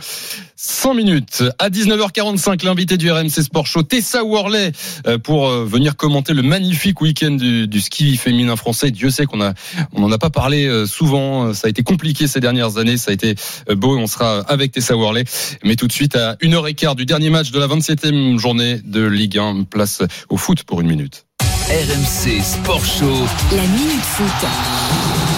S2: 100 minutes. À 19h45, l'invité du RMC Sport Show, Tessa Worley, euh, pour euh, venir commenter le magnifique week-end du, du ski féminin français. Dieu sait qu'on a, on n'en a pas parlé euh, souvent. Ça a été compliqué ces dernières années. Ça a été beau et on sera avec Tessa Worley. Mais tout de suite, à 1h15 du dernier match de la 27e journée de Ligue 1, place au foot pour une minute.
S4: RMC Sport Show.
S1: La minute foot.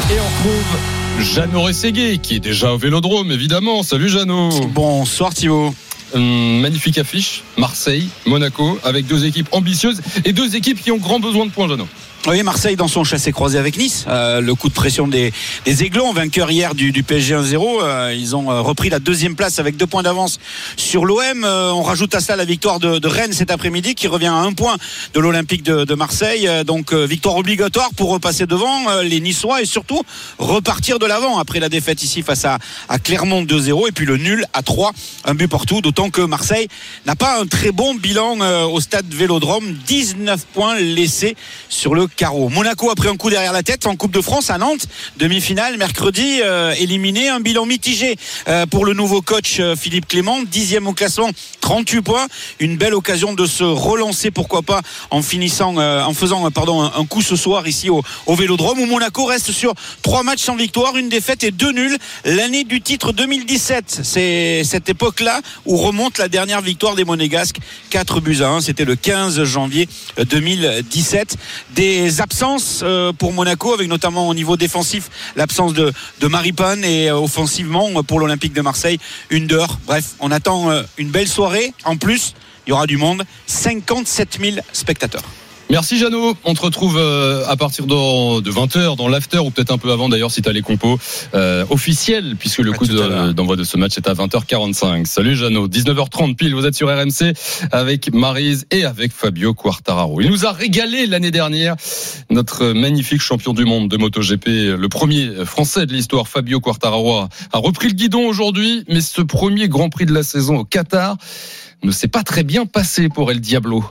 S2: Et on trouve Jeannot Rességuier, qui est déjà au Vélodrome, évidemment. Salut Jeannot.
S10: Bonsoir Thibaut.
S2: Hum, magnifique affiche, Marseille, Monaco, avec deux équipes ambitieuses et deux équipes qui ont grand besoin de points, Jeannot.
S10: Oui, Marseille dans son chassé croisé avec Nice. Euh, le coup de pression des, Aiglons, vainqueur hier du, PSG 1-0. Euh, ils ont euh, repris la deuxième place avec deux points d'avance sur l'OM. On rajoute à cela la victoire de, Rennes cet après-midi qui revient à un point de l'Olympique de, Marseille. Donc victoire obligatoire pour repasser devant les Niçois et surtout repartir de l'avant après la défaite ici face à, à Clermont 2-0 et puis le nul à 3, un but partout. D'autant que Marseille n'a pas un très bon bilan au stade Vélodrome. 19 points laissés sur le Monaco a pris un coup derrière la tête en Coupe de France à Nantes, demi-finale mercredi, euh, éliminé, un bilan mitigé euh, pour le nouveau coach euh, Philippe Clément, dixième au classement, 38 points, une belle occasion de se relancer, pourquoi pas, en finissant, en faisant, pardon, un, coup ce soir ici au, au Vélodrome où Monaco reste sur trois matchs sans victoire, une défaite et deux nuls. L'année du titre 2017, c'est cette époque-là où remonte la dernière victoire des Monégasques, 4 buts à 1, c'était le 15 janvier 2017. Des absences euh, pour Monaco, avec notamment au niveau défensif l'absence de, de Maripane et euh, offensivement euh, pour l'Olympique de Marseille, une d'heure. Bref, on attend une belle soirée. En plus, il y aura du monde, 57 000 spectateurs.
S2: Merci Jeannot. On te retrouve euh, à partir de, de 20h dans l'after ou peut-être un peu avant d'ailleurs si tu as les compos euh, officiels puisque le
S10: À
S2: coup de- d'envoi de, ce match est à 20h45. Salut Jeannot. 19h30 pile, vous êtes sur RMC avec Marise et avec Fabio Quartararo. Il nous a régalé l'année dernière notre magnifique champion du monde de MotoGP, le premier français de l'histoire, Fabio Quartararo, a repris le guidon aujourd'hui, mais ce premier Grand Prix de la saison au Qatar ne s'est pas très bien passé pour El Diablo.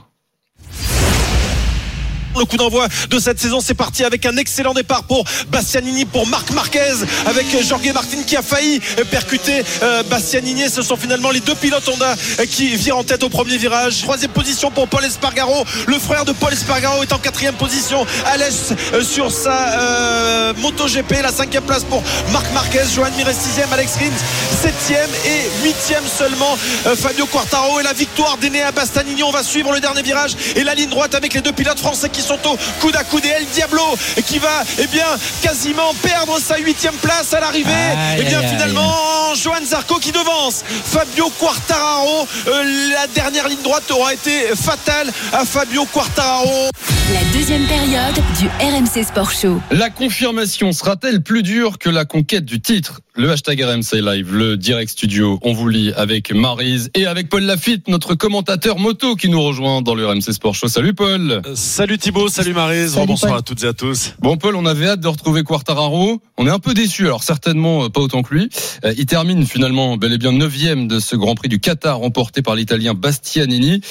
S11: Le coup d'envoi de cette saison, c'est parti avec un excellent départ pour Bastianini, pour Marc Marquez, avec Jorge Martin qui a failli percuter euh, Bastianini. Ce sont finalement les deux pilotes Honda euh, qui virent en tête au premier virage. Troisième position pour Paul Espargaro. Le frère de Paul Espargaro est en quatrième position l'est euh, sur sa MotoGP. La cinquième place pour Marc Marquez, Johan Mir est sixième, Alex Rins septième et huitième seulement Fabio Quartaro et la victoire d'Enea Bastianini. On va suivre le dernier virage et la ligne droite avec les deux pilotes français qui sont au coude à coude. Et El Diablo qui va eh bien quasiment perdre sa huitième place à l'arrivée. Et bien
S5: aïe, aïe.
S11: finalement Johan Zarco qui devance Fabio Quartararo. Euh, la dernière ligne droite aura été fatale à Fabio Quartararo.
S1: La deuxième période du RMC Sport Show.
S2: La confirmation sera-t-elle plus dure que la conquête du titre? Le hashtag RMC Live, le direct studio, on vous lit avec Marise et avec Paul Lafitte, notre commentateur moto qui nous rejoint dans le RMC Sport Show. Salut Paul.
S11: Salut Thibaut, salut Marise, bonsoir
S3: Paul.
S11: à toutes et à tous.
S2: Bon Paul, on avait hâte de retrouver Quartararo. On est un peu déçus, alors certainement euh, pas autant que lui. Euh, Il termine finalement bel et bien neuvième de ce Grand Prix du Qatar remporté par l'Italien Bastianini.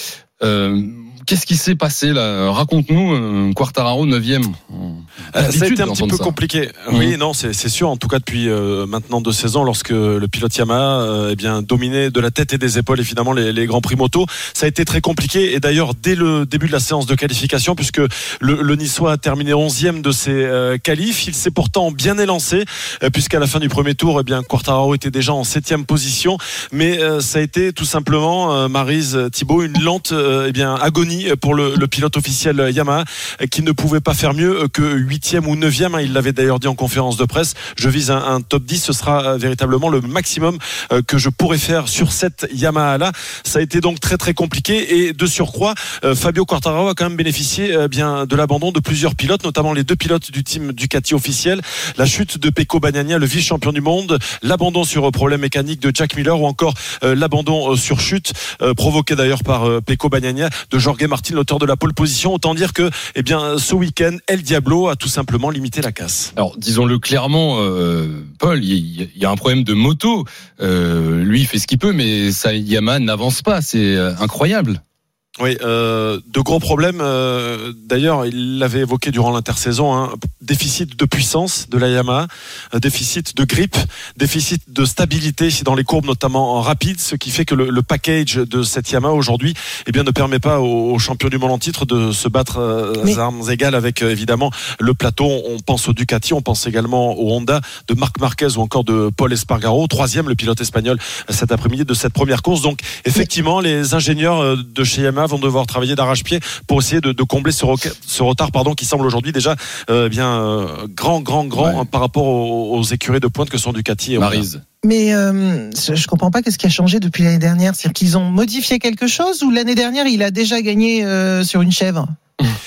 S2: Euh, Qu'est-ce qui s'est passé là Raconte-nous, euh, Quartararo 9e.
S11: Euh, ça a été un petit peu compliqué. Oui, non, c'est sûr. En tout cas, depuis euh, maintenant deux saisons, lorsque le pilote Yamaha euh, eh bien dominé de la tête et des épaules, évidemment, les, les grands prix moto, ça a été très compliqué. Et d'ailleurs, dès le début de la séance de qualification, puisque le, le Niçois a terminé 11e de ses euh, qualifs, il s'est pourtant bien élancé, puisqu'à la fin du premier tour, eh bien Quartararo était déjà en septième position. Mais ça a été tout simplement, Marise Thibault, une lente eh bien agonie pour le, pilote officiel Yamaha, qui ne pouvait pas faire mieux que huitième ou neuvième. Hein. Il l'avait d'ailleurs dit en conférence de presse. Je vise un, top 10, ce sera euh, véritablement le maximum euh, que je pourrais faire sur cette Yamaha là. Ça a été donc très très compliqué et de surcroît, euh, Fabio Quartararo a quand même bénéficié euh, bien de l'abandon de plusieurs pilotes, notamment les deux pilotes du team Ducati officiel, la chute de Pecco Bagnaia, le vice-champion du monde, l'abandon sur euh, problème mécanique de Jack Miller ou encore euh, l'abandon euh, sur chute euh, provoqué d'ailleurs par euh, Pecco Bagnaia de Jorge Martin, l'auteur de la pole position. Autant dire que eh bien ce week-end, El Diablo a tout simplement limité la casse.
S2: Alors, disons-le clairement, euh, Paul, il y, a un problème de moto. Euh, lui, fait ce qu'il peut, mais ça, Yamaha n'avance pas. C'est euh, incroyable.
S11: Oui, euh, de gros problèmes. euh, D'ailleurs, il l'avait évoqué durant l'intersaison. Hein, déficit de puissance de la Yamaha, euh, déficit de grip, déficit de stabilité dans les courbes, notamment en rapide, ce qui fait que le, le package de cette Yamaha aujourd'hui, eh bien, ne permet pas aux, aux champions du monde en titre de se battre euh,
S3: Mais-
S11: à armes égales avec euh, évidemment le plateau. On pense au Ducati, on pense également au Honda de Marc Marquez ou encore de Paul Espargaro, troisième le pilote espagnol cet après-midi de cette première course. Donc effectivement, les ingénieurs de chez Yamaha vont devoir travailler d'arrache-pied pour essayer de, de combler ce, roca- ce retard, pardon, qui semble aujourd'hui déjà euh, bien euh, grand, grand, grand
S2: Ouais.
S11: hein, par rapport aux, aux écuries de pointe que sont Ducati et.
S2: Marise.
S3: Mais euh, je je comprends pas qu'est-ce qui a changé depuis l'année dernière. C'est-à-dire qu'ils ont modifié quelque chose ou l'année dernière il a déjà gagné euh, sur une chèvre?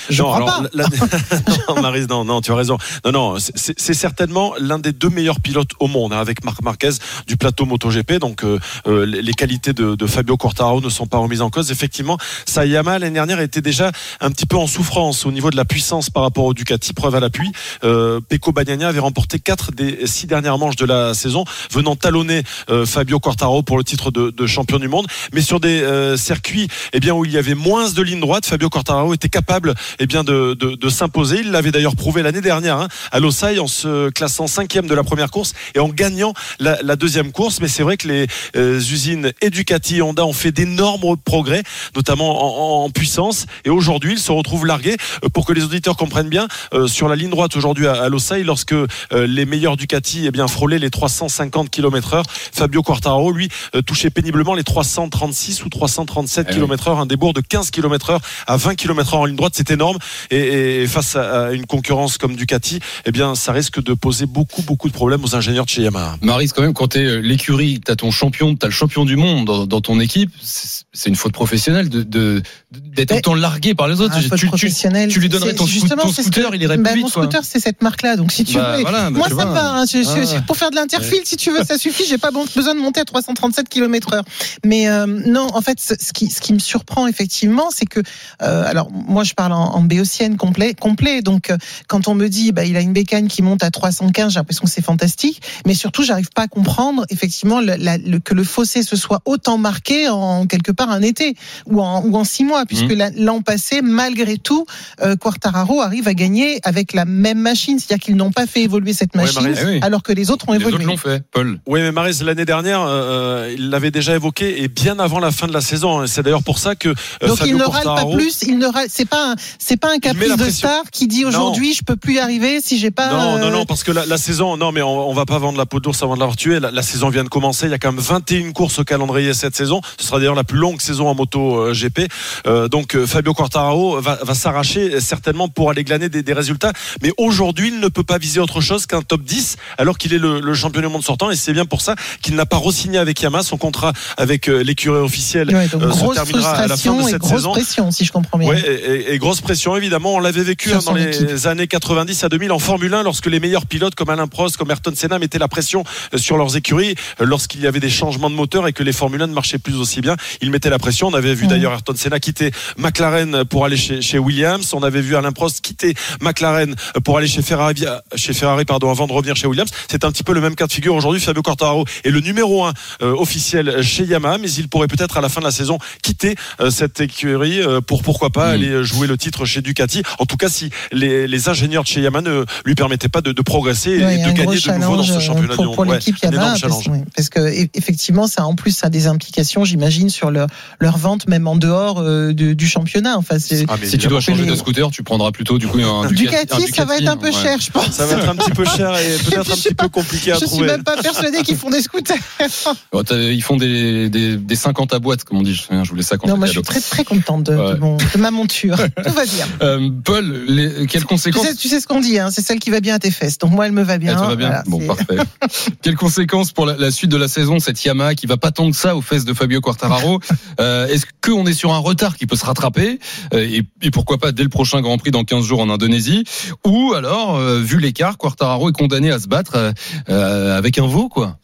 S3: Je
S11: non, alors,
S3: pas.
S11: la- non, non, non, tu as raison. Non, non, c'est- certainement l'un des deux meilleurs pilotes au monde, hein, avec Marc Marquez du plateau MotoGP. Donc, euh, euh, les les qualités de, de Fabio Quartararo ne sont pas remises en cause. Effectivement, sa Yamaha l'année dernière était déjà un petit peu en souffrance au niveau de la puissance par rapport au Ducati. Preuve à l'appui, euh, Pecco Bagnaia avait remporté quatre des six dernières manches de la saison, venant talonner euh, Fabio Quartararo pour le titre de, de champion du monde. Mais sur des euh, circuits, eh bien où il y avait moins de lignes droites, Fabio Quartararo était capable, eh bien de, de, de s'imposer. Il l'avait d'ailleurs prouvé l'année dernière hein, à Losail en se classant cinquième de la première course et en gagnant la, la deuxième course. Mais c'est vrai que les euh, usines Educati et Honda ont fait d'énormes progrès, notamment en, en puissance. Et aujourd'hui, ils se retrouvent largués. Euh, Pour que les auditeurs comprennent bien, euh, sur la ligne droite aujourd'hui à, à Losail, lorsque euh, les meilleurs Ducati eh bien frôlaient les 350 km/h, Fabio Quartararo lui touchait péniblement les 336 ou 337
S2: Eh oui.
S11: km/h, un débours de 15 km/h à 20 km/h en ligne droite, c'est énorme. Et, et face à, une concurrence comme Ducati, eh bien, ça risque de poser beaucoup, beaucoup de problèmes aux ingénieurs de chez Yamaha.
S2: Marise, quand même, quand t'es euh, l'écurie, t'as ton champion, t'as le champion du monde dans, dans ton équipe, c'est une faute professionnelle de d'être autant largué par les autres.
S3: Un
S2: Tu-
S3: faute
S2: tu, tu, lui donnerais ton,
S3: justement,
S2: scooter,
S3: que-
S2: il irait
S3: bah,
S2: plus
S3: Mon
S2: vite. quoi.
S3: scooter, c'est cette marque-là. Donc, si tu
S2: Bah,
S3: veux,
S2: voilà, bah,
S3: moi,
S2: tu
S3: ça
S2: vois.
S3: me va. hein. Je- je-
S2: Ouais.
S3: Pour faire de l'interfile, si tu veux, ça suffit. J'ai pas besoin de monter à 337 km heure. Mais euh, non, en fait, ce ce qui, ce qui me surprend effectivement, c'est que, euh, alors, moi, je parle en, en béotienne complet, complet. Donc, euh, quand on me dit, bah, il a une bécane qui monte à 315, j'ai l'impression que c'est fantastique. Mais surtout, j'arrive pas à comprendre effectivement le, la- le- que le fossé se soit autant marqué en quelque part un été ou en, ou en six mois, puisque la- l'an passé, malgré tout, euh, Quartararo arrive à gagner avec la même machine, c'est-à-dire qu'ils n'ont pas fait évoluer cette
S11: Ouais,
S3: machine,
S2: oui.
S3: alors que les autres ont
S2: Les
S3: évolué.
S2: autres l'ont fait, Paul.
S11: Oui, mais Marais, l'année dernière, euh, il l'avait déjà évoqué et bien avant la fin de la saison. hein. C'est d'ailleurs pour ça que euh,
S3: Donc
S11: Fabio
S3: il ne râle pas plus, il ne râle, c'est pas un, c'est pas un caprice de star qui dit aujourd'hui je peux plus y arriver si j'ai pas.
S11: Non, non,
S3: euh,
S11: non, parce que la, la saison, non, mais on, on va pas vendre la peau d'ours avant de l'avoir tué. La, la saison vient de commencer. Il y a quand même 21 courses au calendrier cette saison. Ce sera d'ailleurs la plus longue saison en moto euh, GP. Euh, donc Fabio Quartararo va, va s'arracher certainement pour aller glaner des, des résultats. Mais aujourd'hui, il ne peut pas viser autre chose qu'un top 10 alors qu'il est le, le champion du monde sortant. Et c'est bien pour ça qu'il n'a pas re-signé avec Yamaha. Son contrat avec l'écurie officielle
S3: ouais, donc
S11: euh, se terminera à la fin de
S3: et
S11: cette saison.
S3: pression, si je comprends bien.
S11: Ouais, et, et- et grosse pression évidemment. On l'avait vécu hein, dans les
S3: équipe.
S11: années 90 à 2000 en Formule 1 lorsque les meilleurs pilotes comme Alain Prost, comme Ayrton Senna mettaient la pression euh, sur leurs écuries euh, lorsqu'il y avait des changements de moteur et que les Formule 1 ne marchaient plus aussi bien. Ils mettaient la pression. On avait vu d'ailleurs Ayrton Senna quitter McLaren pour aller chez, chez Williams. On avait vu Alain Prost quitter McLaren pour aller chez Ferrari, chez Ferrari pardon, avant de revenir chez Williams. C'est un petit peu le même cas de figure aujourd'hui. Fabio Quartararo est le numéro un euh, officiel chez Yamaha, mais il pourrait peut-être à la fin de la saison quitter euh, cette écurie euh, pour pourquoi pas
S2: Mm.
S11: aller jouer le titre chez Ducati. En tout cas, si les, les ingénieurs de chez Yamaha ne lui permettaient pas de, de progresser
S3: Ouais,
S11: et de gagner de nouveau dans ce
S3: challenge,
S11: championnat
S3: pour, pour
S11: Ouais,
S3: l'équipe
S11: un
S3: Yamaha parce,
S11: challenge.
S3: ouais, parce que e- effectivement ça en plus ça a des implications j'imagine sur leur, leur vente même en dehors euh, du, du championnat enfin
S11: Ah, mais
S2: Si tu dois changer de scooter, tu prendras plutôt du coup un
S3: Ducati,
S2: un
S3: ça va être un peu
S2: ouais.
S3: cher je pense
S11: Ça va être un petit peu cher et peut-être
S3: je
S11: un
S3: suis
S11: petit
S3: pas-
S11: peu compliqué à
S3: je suis
S11: trouver.
S3: même pas persuadé qu'ils font des scooters
S2: Ouais, Ils font des, des, des 50 à boîte, comme on dit. Je je voulais ça quand
S3: non moi je suis très très contente de, de
S2: Ouais.
S3: mon- de ma monture tout va bien.
S2: Euh, Paul, les, quelles
S3: tu
S2: conséquences
S3: sais, tu sais ce qu'on dit hein, c'est celle qui va bien à tes fesses. Donc moi elle me va bien,
S2: Elle te va bien
S3: Voilà,
S2: Bon, parfait. Quelles conséquences pour la, la suite de la saison, cette Yamaha qui va pas tant que ça aux fesses de Fabio Quartararo? Euh, Est-ce qu'on est sur un retard qui peut se rattraper? Euh, et, et pourquoi pas dès le prochain Grand Prix dans 15 jours en Indonésie? Ou alors, euh, vu l'écart, Quartararo est condamné à se battre avec un veau, quoi?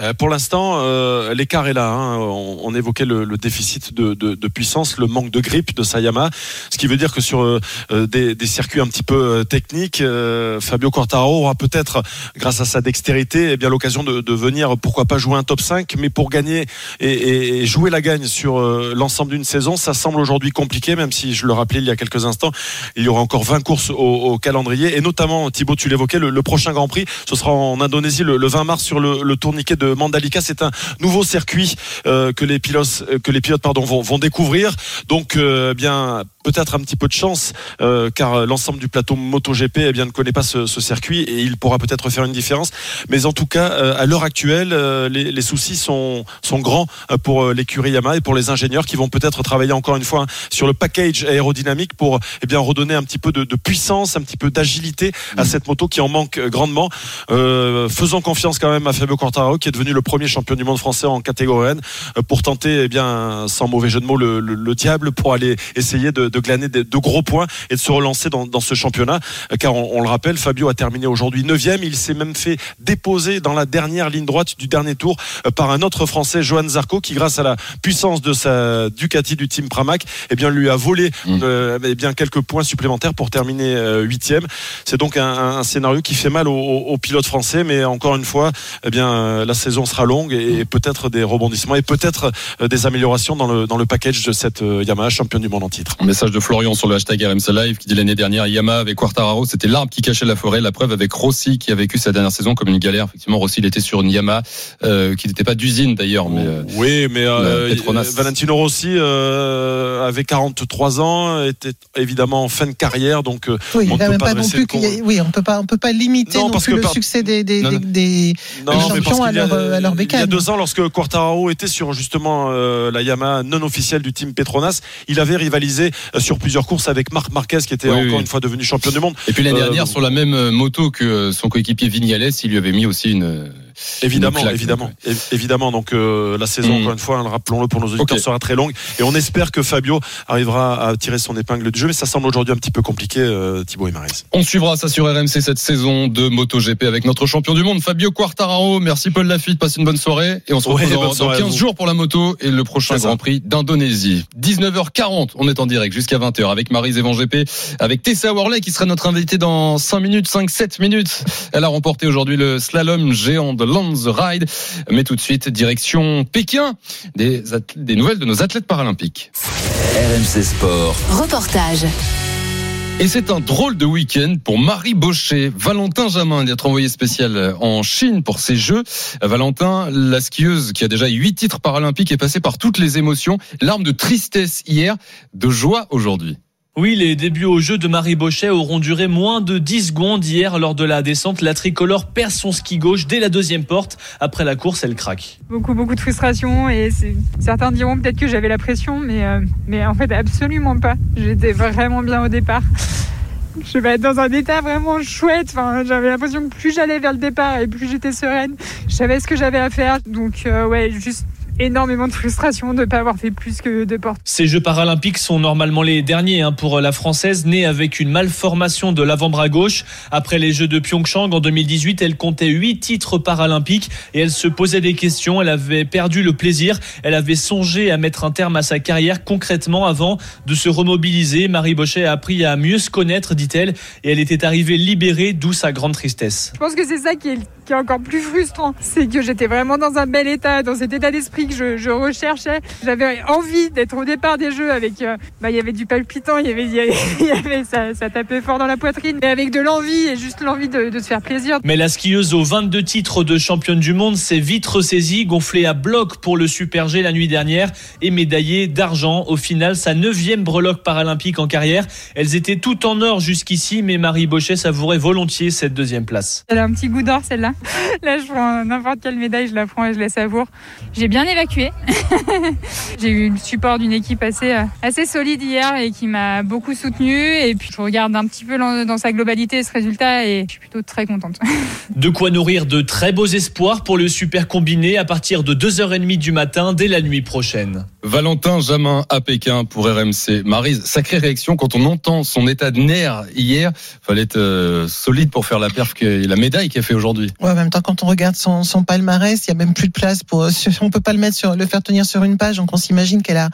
S11: Euh, Pour l'instant, euh, l'écart est là. hein. On, évoquait le, déficit de, puissance, le manque de grip de Sayama, ce qui veut dire que sur euh, des, circuits un petit peu techniques, Fabio Quartararo aura peut-être, grâce à sa dextérité, eh bien l'occasion de, venir, pourquoi pas jouer un top 5, mais pour gagner et, jouer la gagne sur l'ensemble d'une saison, ça semble aujourd'hui compliqué, même si je le rappelais il y a quelques instants, il y aura encore 20 courses au, calendrier, et notamment Thibaut, tu l'évoquais, le, prochain Grand Prix, ce sera en Indonésie le, le 20 mars sur le tourniquet de Mandalika. C'est un nouveau circuit euh, que les pilotes, euh, que les pilotes pardon, vont, vont découvrir. Donc, euh, bien peut-être un petit peu de chance, euh, car l'ensemble du plateau MotoGP eh bien, ne connaît pas ce, ce circuit et il pourra peut-être faire une différence. Mais en tout cas, euh, à l'heure actuelle, euh, les, les soucis sont, sont grands euh, pour euh, l'écurie Yamaha et pour les ingénieurs qui vont peut-être travailler encore une fois hein, sur le package aérodynamique pour eh bien redonner un petit peu de, de puissance, un petit peu d'agilité à cette moto qui en manque euh, grandement. Euh, faisons confiance quand même à Fabio Quartararo qui est devenu le premier champion du monde français en catégorie N euh, pour tenter, eh bien, sans mauvais jeu de mots, le, le- le diable pour aller essayer de, de glaner de, de gros points et de se relancer dans, dans ce championnat. Euh, Car on, on le rappelle, Fabio a terminé aujourd'hui 9e. Il s'est même fait déposer dans la dernière ligne droite du dernier tour euh, par un autre Français, Johan Zarco, qui grâce à la puissance de sa Ducati du team Pramac, eh bien, lui a volé euh, eh bien, quelques points supplémentaires pour terminer euh, 8e. C'est donc un, un scénario qui fait mal aux, pilotes français, mais encore une fois, eh bien, euh, la saison sera longue et, et peut-être des rebondissements et peut-être euh, des améliorations dans le, dans le package de cette euh, Yamaha championne du monde en titre.
S2: Message de Florian sur le hashtag RMC Live qui dit l'année dernière Yamaha avec Quartararo, c'était l'arbre qui cachait la forêt. La preuve avec Rossi qui a vécu sa dernière saison comme une galère. Effectivement, Rossi il était sur une Yamaha euh, qui n'était pas d'usine d'ailleurs, mais euh,
S11: Oui, mais euh. Valentino Rossi euh, avait 43 ans, était évidemment en fin de carrière, donc
S3: Oui,
S11: on ne peut pas
S3: pas non
S11: dresser
S3: plus
S11: le
S3: qu'il
S11: con-
S3: y ait- oui, on peut pas, on peut pas limiter
S11: Non,
S3: non,
S11: parce
S3: plus
S11: que
S3: le
S11: par-
S3: succès des, des,
S2: Non,
S3: des,
S2: non.
S3: des-
S11: Non,
S3: des
S11: mais parce
S3: champions à leur, à leur
S11: Il y a deux ans, lorsque Quartararo était sur justement euh, la Yamaha non officielle du team Petronas, il avait rivalisé euh, sur plusieurs courses avec Marc Marquez, qui était
S2: Oui,
S11: encore
S2: oui.
S11: une fois devenu champion du monde.
S2: et puis l'année
S11: Euh,
S2: dernière sur la même euh, moto que euh, son coéquipier Vignales, il lui avait mis aussi une euh,
S11: Évidemment,
S2: claque,
S11: évidemment, évidemment. Donc euh, la saison,
S2: Mm.
S11: encore une fois, hein, rappelons-le pour nos auditeurs, sera très longue et on espère que Fabio arrivera à tirer son épingle du jeu. Mais ça semble aujourd'hui un petit peu compliqué, euh, Thibaut et Maris.
S2: On suivra ça sur RMC cette saison de MotoGP avec notre champion du monde Fabio Quartararo. Merci Paul Lafitte, passe une bonne soirée et on se retrouve dans, dans
S11: à
S2: 15
S11: vous.
S2: jours pour la moto et le prochain. Grand Prix d'Indonésie. 19h40, on est en direct jusqu'à 20h avec Marise Evan GP, avec Tessa Worley qui sera notre invitée dans 5 minutes, 5-7 minutes. Elle a remporté aujourd'hui le slalom géant de Lands Ride. Mais tout de suite, direction Pékin, des, nouvelles de nos athlètes paralympiques.
S4: RMC Sport.
S1: Reportage.
S2: Et c'est un drôle de week-end pour Marie Baucher. Valentin Jamin d'être envoyé spécial en Chine pour ces Jeux. Valentin, la skieuse qui a déjà huit titres paralympiques, est passée par toutes les émotions. Larmes de tristesse hier, de joie aujourd'hui.
S12: Oui, les débuts au jeu de Marie Bochet auront duré moins de 10 secondes. Hier, lors de la descente, la tricolore perd son ski gauche dès la deuxième porte. Après la course, elle craque.
S13: beaucoup beaucoup de frustration et certains diront peut-être que j'avais la pression mais euh, mais en fait absolument pas j'étais vraiment bien au départ je vais être dans un état vraiment chouette enfin j'avais l'impression que plus j'allais vers le départ et plus j'étais sereine je savais ce que j'avais à faire donc euh, ouais juste énormément de frustration de ne pas avoir fait plus que deux portes.
S12: Ces Jeux paralympiques sont normalement les derniers hein, pour la Française, née avec une malformation de l'avant-bras gauche. Après les Jeux de Pyeongchang en 2018, elle comptait huit titres paralympiques et elle se posait des questions. Elle avait perdu le plaisir. Elle avait songé à mettre un terme à sa carrière concrètement avant de se remobiliser. Marie Bochet a appris à mieux se connaître, dit-elle, et elle était arrivée libérée, d'où sa grande tristesse.
S13: Je pense que c'est ça qui est, qui est encore plus frustrant. C'est que j'étais vraiment dans un bel état, dans cet état d'esprit que je, je recherchais. J'avais envie d'être au départ des Jeux avec, euh, bah, il y avait du palpitant, il y avait, il y avait, il y avait ça, ça tapait fort dans la poitrine, mais avec de l'envie et juste l'envie de, de se faire plaisir.
S12: Mais la skieuse aux 22 titres de championne du monde s'est vite ressaisie, gonflée à bloc pour le Super G la nuit dernière et médaillée d'argent. Au final, sa neuvième breloque paralympique en carrière. Elles étaient toutes en or jusqu'ici, mais Marie Bochet savourait volontiers cette deuxième place.
S13: Elle a un petit goût d'or celle-là. Là, je prends n'importe quelle médaille, je la prends et je la savoure. J'ai bien J'ai eu le support d'une équipe assez, euh, assez solide hier et qui m'a beaucoup soutenue. Et puis, je regarde un petit peu dans, sa globalité ce résultat et je suis plutôt très contente.
S12: De quoi nourrir de très beaux espoirs pour le super combiné à partir de 2h30 du matin dès la nuit prochaine.
S2: Valentin Jamin à Pékin pour RMC. Marise, sacrée réaction quand on entend son état de nerf hier. Fallait être euh, solide pour faire la perf que la médaille qu'il a fait aujourd'hui.
S3: Ouais, en même temps, quand on regarde son, son palmarès, il y a même plus de place pour. On peut pas le mettre sur, le faire tenir sur une page. Donc on s'imagine qu'elle a,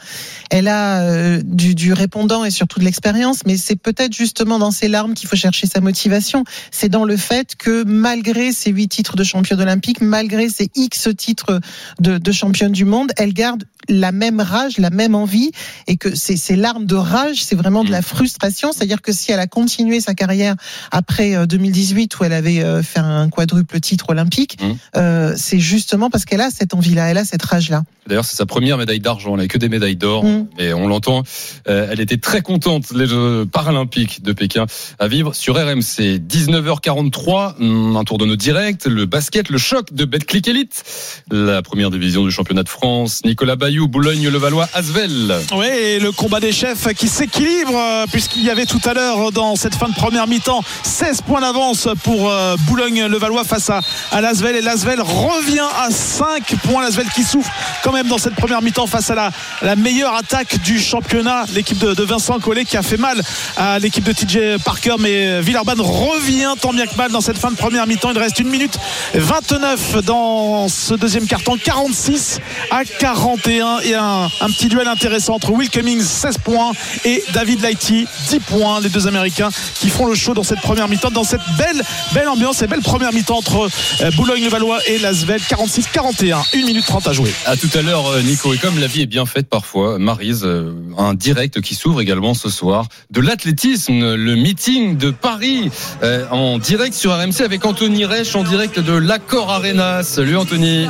S3: elle a euh, du, du répondant et surtout de l'expérience. Mais c'est peut-être justement dans ses larmes qu'il faut chercher sa motivation. C'est dans le fait que malgré ses huit titres de championne olympique, malgré ses X titres de, de championne du monde, elle garde la même rage, la même envie, et que ces, ces larmes de rage, c'est vraiment de la frustration. C'est-à-dire que si elle a continué sa carrière après euh, 2018 où elle avait euh, fait un quadruple titre olympique, euh, c'est justement parce qu'elle a cette envie-là, elle a cette rage-là.
S2: D'ailleurs, c'est sa première médaille d'argent. Elle n'a que des médailles d'or.
S3: Mm.
S2: Et on l'entend, euh, elle était très contente, les Jeux paralympiques de Pékin, à vivre sur RMC. 19h43, hum, un tour de nos directs, le basket, le choc de Betclic Elite, la première division du championnat de France. Nicolas Bayou, Boulogne-le-Valois, Asvel.
S6: Oui, le combat des chefs qui s'équilibre, euh, puisqu'il y avait tout à l'heure dans cette fin de première mi-temps 16 points d'avance pour euh, Boulogne-le-Valois face à, à Lasvel. Et Lasvel revient à 5 points. Lasvel qui souffre quand même dans cette première mi-temps face à la, meilleure attaque du championnat, l'équipe de, Vincent Collet qui a fait mal à l'équipe de TJ Parker. Mais Villeurbanne revient tant bien que mal dans cette fin de première mi-temps. Il reste une minute 29 dans ce deuxième carton, 46 à 41 et un, un petit duel intéressant entre Will Cummings 16 points et David Lighty 10 points les deux américains qui font le show dans cette première mi-temps dans cette belle belle ambiance et belle première mi-temps entre euh, Boulogne-le-Valois et Lasvel 46-41 1 minute 30 à jouer
S2: À tout à l'heure, euh, Nico. Et comme la vie est bien faite parfois, Marise, euh, un direct qui s'ouvre également ce soir de l'athlétisme, le meeting de Paris euh, en direct sur RMC avec Anthony Reich en direct de l'Accord Arena. Salut Anthony.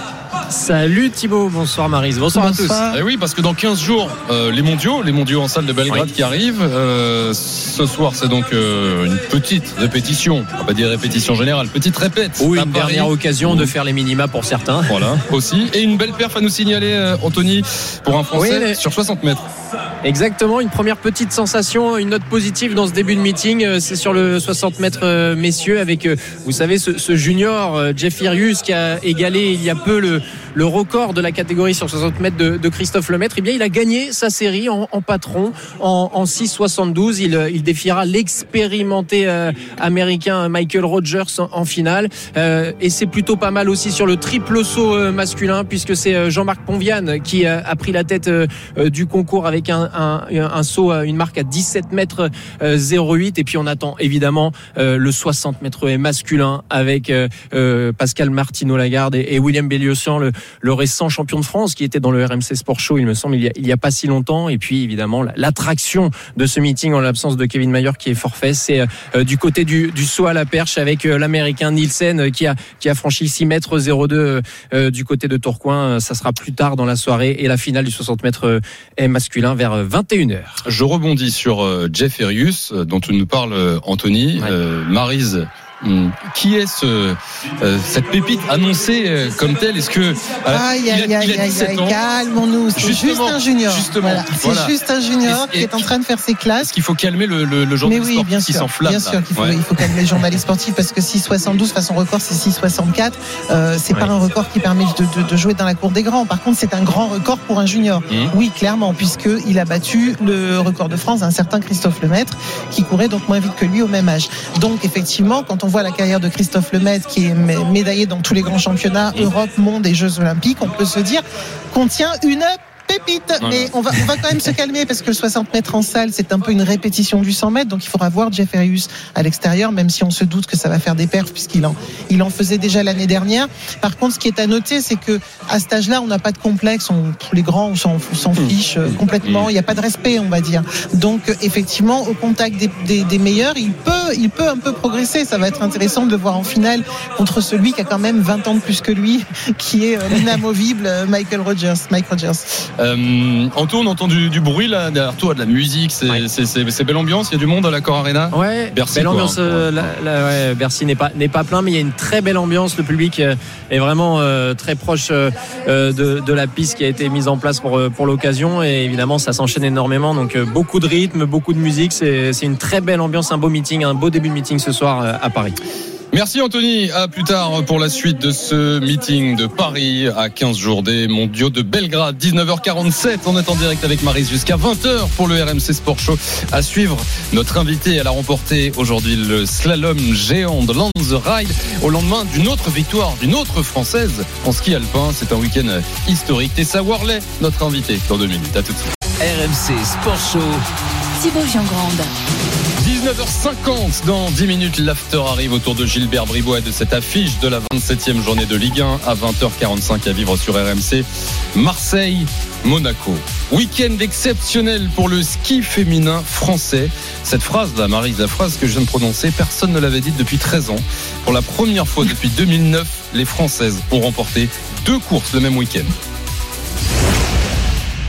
S14: Salut Thibaut, bonsoir Marise, bonsoir, à tous.
S2: Et oui, parce que dans 15 jours, euh, les mondiaux, les mondiaux en salle de Belgrade qui arrivent. Euh, ce soir, c'est donc euh, une petite répétition. On va pas dire répétition générale, petite répète.
S14: Ou une
S2: Paris.
S14: dernière occasion de faire les minima pour certains.
S2: Voilà, aussi. Et une belle perf à nous signaler, Anthony, pour un Français
S14: Oui,
S2: sur 60 mètres.
S14: Exactement, une première petite sensation, une note positive dans ce début de meeting, c'est sur le 60 mètres messieurs avec, vous savez, ce, ce junior Jeff Irius qui a égalé il y a peu le, le record de la catégorie sur 60 mètres de, de Christophe Lemaitre. Eh bien, il a gagné sa série en, en patron en, en 6,72. Il, euh, il défiera l'expérimenté euh, américain Michael Rogers en, finale. Euh, et c'est plutôt pas mal aussi sur le triple saut euh, masculin puisque c'est euh, Jean-Marc Ponviane qui a pris la tête du concours avec un, un, un une marque à 17 mètres euh, 08 et puis on attend évidemment le 60 mètres masculin avec Pascal Martino Lagarde et, William Belliosian, le, le récent champion de France qui était dans le RMC Sport Show, il me semble, il y a, il y a pas si longtemps. Et puis évidemment la- l'attraction de ce meeting en l'absence de Kevin Mayer qui est forfait, c'est euh, du côté du, du saut à la perche avec euh, l'Américain Nielsen euh, qui a qui a franchi 6 mètres 02 euh, euh, du côté de Tourcoing. Ça sera plus tard dans la soirée et la finale du 60 mètres est masculin vers euh, 21h.
S2: Je rebondis sur Jeff Erius, dont tu nous parles, Anthony. Marise qui est ce, euh, cette pépite annoncée euh, comme telle? Est-ce que euh,
S3: Aïe,
S2: il a-
S3: aïe,
S2: il a
S3: aïe, aïe,
S2: 17
S3: aïe,
S2: ans?
S3: calmons-nous. C'est juste un junior.
S2: justement,
S3: Voilà. C'est
S2: voilà.
S3: juste un junior
S2: Et-
S3: qui est en train de faire ses classes.
S2: Qu'il faut calmer le, le, le genre
S3: Mais
S2: de
S3: oui,
S2: sport
S3: bien
S2: qui s'enflamme
S3: bien sûr qu'il faut,
S2: Ouais.
S3: il faut calmer les journalistes sportifs parce que 6,72, façon record, c'est 6,64. Euh, c'est pas un record qui permet de, de- de jouer dans la cour des grands. Par contre, c'est un grand record pour un junior.
S2: Mmh.
S3: Oui, clairement, puisque il a battu le record de France d'un certain Christophe Lemaitre, qui courait donc moins vite que lui au même âge. Donc, effectivement, quand on voit la carrière de Christophe Lemaitre, qui est mé- médaillé dans tous les grands championnats. Europe, monde et Jeux Olympiques, on peut se dire qu'on tient une pépite.
S2: Voilà.
S3: Mais on va, on va quand même se calmer parce que le 60 mètres en salle, c'est un peu une répétition du 100 mètres. Donc il faudra voir Jeff Arius à l'extérieur, même si on se doute que ça va faire des perfs puisqu'il en, il en faisait déjà l'année dernière. Par contre, ce qui est à noter, c'est que à cet âge-là, on n'a pas de complexe. On, les grands, on s'en, on s'en fiche euh, complètement. Il n'y a pas de respect, on va dire. Donc euh, effectivement, au contact des, des, des meilleurs, il peut, il peut un peu progresser. Ça va être intéressant de le voir en finale contre celui qui a quand même 20 ans de plus que lui, qui est euh, l'inamovible Michael Rogers. Mike Rogers.
S2: Euh, Anto, on entend du, du bruit là derrière toi, de la musique, c'est belle ambiance, il y a du monde à l'accord Arena?
S14: Ouais,
S2: Bercy,
S14: belle
S2: quoi,
S14: ambiance.
S2: hein,
S14: euh, la- la- ouais, Bercy n'est pas plein, mais il y a une très belle ambiance. Le public euh, est vraiment euh, très proche euh, de, de la piste qui a été mise en place pour pour l'occasion. Et évidemment, ça s'enchaîne énormément. Donc beaucoup de rythme, beaucoup de musique. C'est une très belle ambiance, un beau meeting, un beau début de meeting ce soir à Paris.
S2: Merci Anthony, à plus tard pour la suite de ce meeting de Paris à 15 jours des mondiaux de Belgrade, 19h47. On est en direct avec Marise jusqu'à 20h pour le RMC Sport Show. À suivre, notre invité, elle a remporté aujourd'hui le slalom géant de Lands Ride au lendemain d'une autre victoire, d'une autre française en ski alpin. C'est un week-end historique. Tessa Worley, notre invité dans deux minutes. À tout de suite.
S4: RMC Sport Show.
S1: Thibaut Giangrande.
S2: 19h50 dans 10 minutes l'after arrive autour de Gilbert Bribois et de cette affiche de la 27e journée de Ligue 1 à 20h45 à vivre sur RMC Marseille Monaco. Week-end exceptionnel pour le ski féminin français. Cette phrase là Marie, la phrase que je viens de prononcer, personne ne l'avait dite depuis 13 ans. Pour la première fois depuis 2009, les Françaises ont remporté deux courses le même week-end.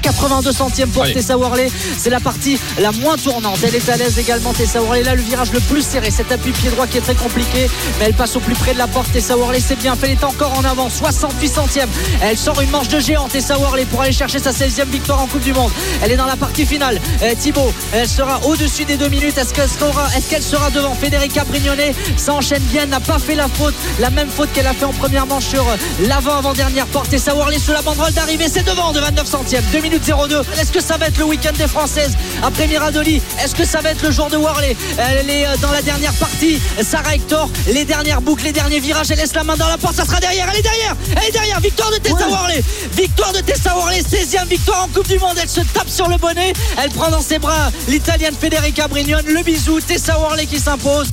S5: 82 centièmes pour
S2: Allez.
S5: Tessa Worley. C'est la partie la moins tournante. Elle est à l'aise également, Tessa Worley. Là, le virage le plus serré. Cet appui pied droit qui est très compliqué. Mais elle passe au plus près de la porte. Tessa Worley, c'est bien fait. Elle est encore en avant. 68 centièmes. Elle sort une manche de géant, Tessa Worley, pour aller chercher sa 16e victoire en Coupe du Monde. Elle est dans la partie finale. Euh, Thibaut, elle sera au-dessus des deux minutes. Est-ce qu'elle sera, devant? Federica Brignone Ça enchaîne bien. N'a pas fait la faute. La même faute qu'elle a fait en première manche sur euh, l'avant-avant-dernière porte. Tessa Worley sous la banderole d'arrivée. C'est devant de 29 centièmes. 2 minutes 02. Est-ce que ça va être le week-end des Françaises après Miradoli? Est-ce que ça va être le jour de Worley? Elle est euh, dans la dernière partie. Sarah Hector, les dernières boucles, les derniers virages. Elle laisse la main dans la porte. Ça sera derrière. Elle est derrière. Elle est derrière. Victoire de Tessa Worley. Victoire de Tessa Worley. 16e victoire en Coupe du Monde. Elle se tape sur le bonnet. Elle prend dans ses bras l'Italienne Federica Brignone. Le bisou. Tessa Worley qui s'impose.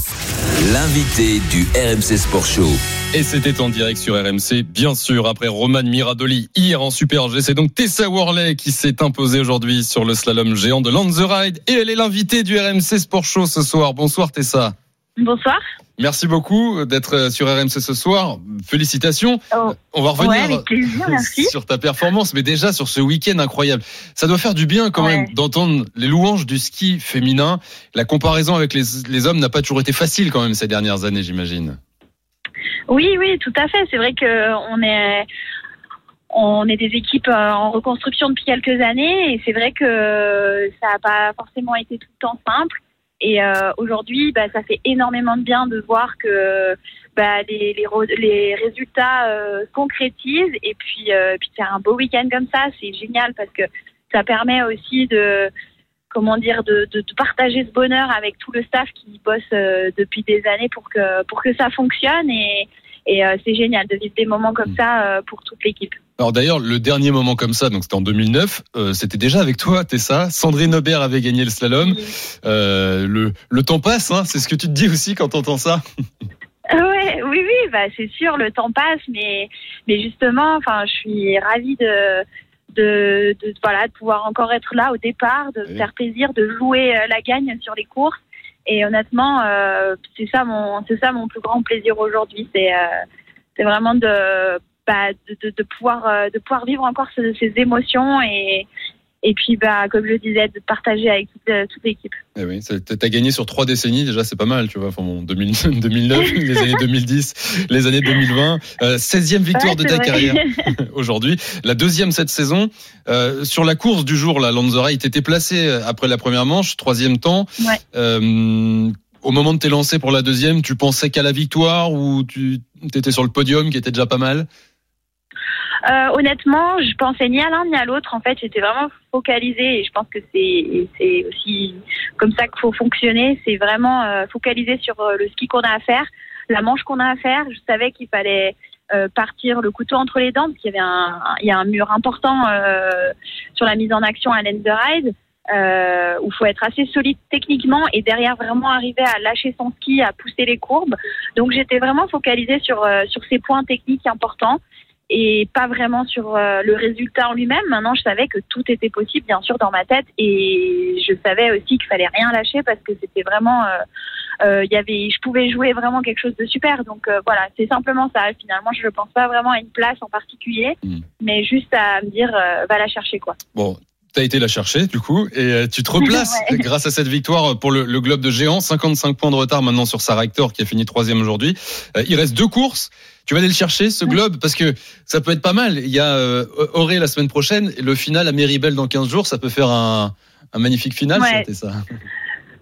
S4: L'invité du RMC Sport Show.
S2: Et c'était en direct sur RMC, bien sûr, après Roman Miradoli hier en Super G. C'est donc Tessa Worley qui s'est imposée aujourd'hui sur le slalom géant de Land the Ride. Et elle est l'invitée du RMC Sport Show ce soir. Bonsoir Tessa.
S15: Bonsoir.
S2: Merci beaucoup d'être sur RMC ce soir. Félicitations. On va
S15: Oh. Ouais,
S2: revenir
S15: plaisir,
S2: sur ta performance, mais déjà sur ce week-end incroyable. Ça doit faire du bien quand
S15: Ouais.
S2: même d'entendre les louanges du ski féminin. La comparaison avec les, les hommes n'a pas toujours été facile quand même ces dernières années, j'imagine.
S15: Oui, oui, tout à fait. C'est vrai que on est on est des équipes euh, en reconstruction depuis quelques années et c'est vrai que ça n'a pas forcément été tout le temps simple. Et euh, aujourd'hui, bah, ça fait énormément de bien de voir que bah, les, les, les résultats euh, se concrétisent et puis, puis faire un beau week-end comme ça, c'est génial parce que ça permet aussi de comment dire de, de, de partager ce bonheur avec tout le staff qui bosse euh, depuis des années pour que pour que ça fonctionne et, et euh, c'est génial de vivre des moments comme ça euh, pour toute l'équipe.
S2: Alors d'ailleurs, le dernier moment comme ça, donc c'était en 2009, euh, c'était déjà avec toi, Tessa. Sandrine Aubert avait gagné le slalom. Le, le temps passe, hein, c'est ce que tu te dis aussi quand t'entends ça.
S15: Ouais, oui, oui, bah c'est sûr, le temps passe, mais mais justement, enfin, je suis ravie de de, de voilà de pouvoir encore être là au départ, de me faire plaisir, de jouer euh, la gagne sur les courses. Et honnêtement, euh, c'est ça mon c'est ça mon plus grand plaisir aujourd'hui, c'est euh, c'est vraiment de bah, de, de, de pouvoir de pouvoir vivre encore ce- ces émotions et et puis bah comme je disais de partager avec toute, euh, toute l'équipe.
S2: Eh oui, t'as gagné sur trois décennies déjà, c'est pas mal, tu vois. Enfin bon, 2000 2009, les années 2010, les années 2020, euh, 16e victoire
S15: Ouais,
S2: de ta
S15: vrai.
S2: carrière aujourd'hui, la deuxième cette saison. Euh, sur la course du jour, la Lanzarote, t'étais placé après la première manche, troisième temps.
S15: Ouais.
S2: Euh, au moment de tes lancers pour la deuxième, tu pensais qu'à la victoire ou tu étais sur le podium, qui était déjà pas mal?
S15: Euh, honnêtement, je pensais ni à l'un ni à l'autre. En fait, j'étais vraiment focalisée et je pense que c'est aussi comme ça qu'il faut fonctionner. C'est vraiment euh, focaliser sur euh, le ski qu'on a à faire, la manche qu'on a à faire. Je savais qu'il fallait euh, partir le couteau entre les dents parce qu'il y avait un il y a un mur important euh, sur la mise en action à l'end ride. Euh, où faut être assez solide techniquement et derrière vraiment arriver à lâcher son ski, à pousser les courbes. Donc j'étais vraiment focalisée sur euh, sur ces points techniques importants et pas vraiment sur euh, le résultat en lui-même. Maintenant, je savais que tout était possible, bien sûr, dans ma tête, et je savais aussi qu'il fallait rien lâcher parce que c'était vraiment, euh, euh, il y avait, je pouvais jouer vraiment quelque chose de super. Donc voilà, c'est simplement ça. Finalement, je ne pense pas vraiment à une place en particulier, mais juste à me dire, va la chercher quoi.
S2: Bon, T'as été la chercher du coup et euh, tu te replaces
S15: Ouais.
S2: grâce à cette victoire pour le, le globe de géant. 55 points de retard maintenant sur Sarah Hector qui a fini troisième aujourd'hui. Euh, il reste deux courses. Tu vas aller le chercher ce globe parce que ça peut être pas mal. Il y a euh, Auré la semaine prochaine et le final à Méribel dans 15 jours. Ça peut faire un, un magnifique final.
S15: Ouais.
S2: ça, c'était ça.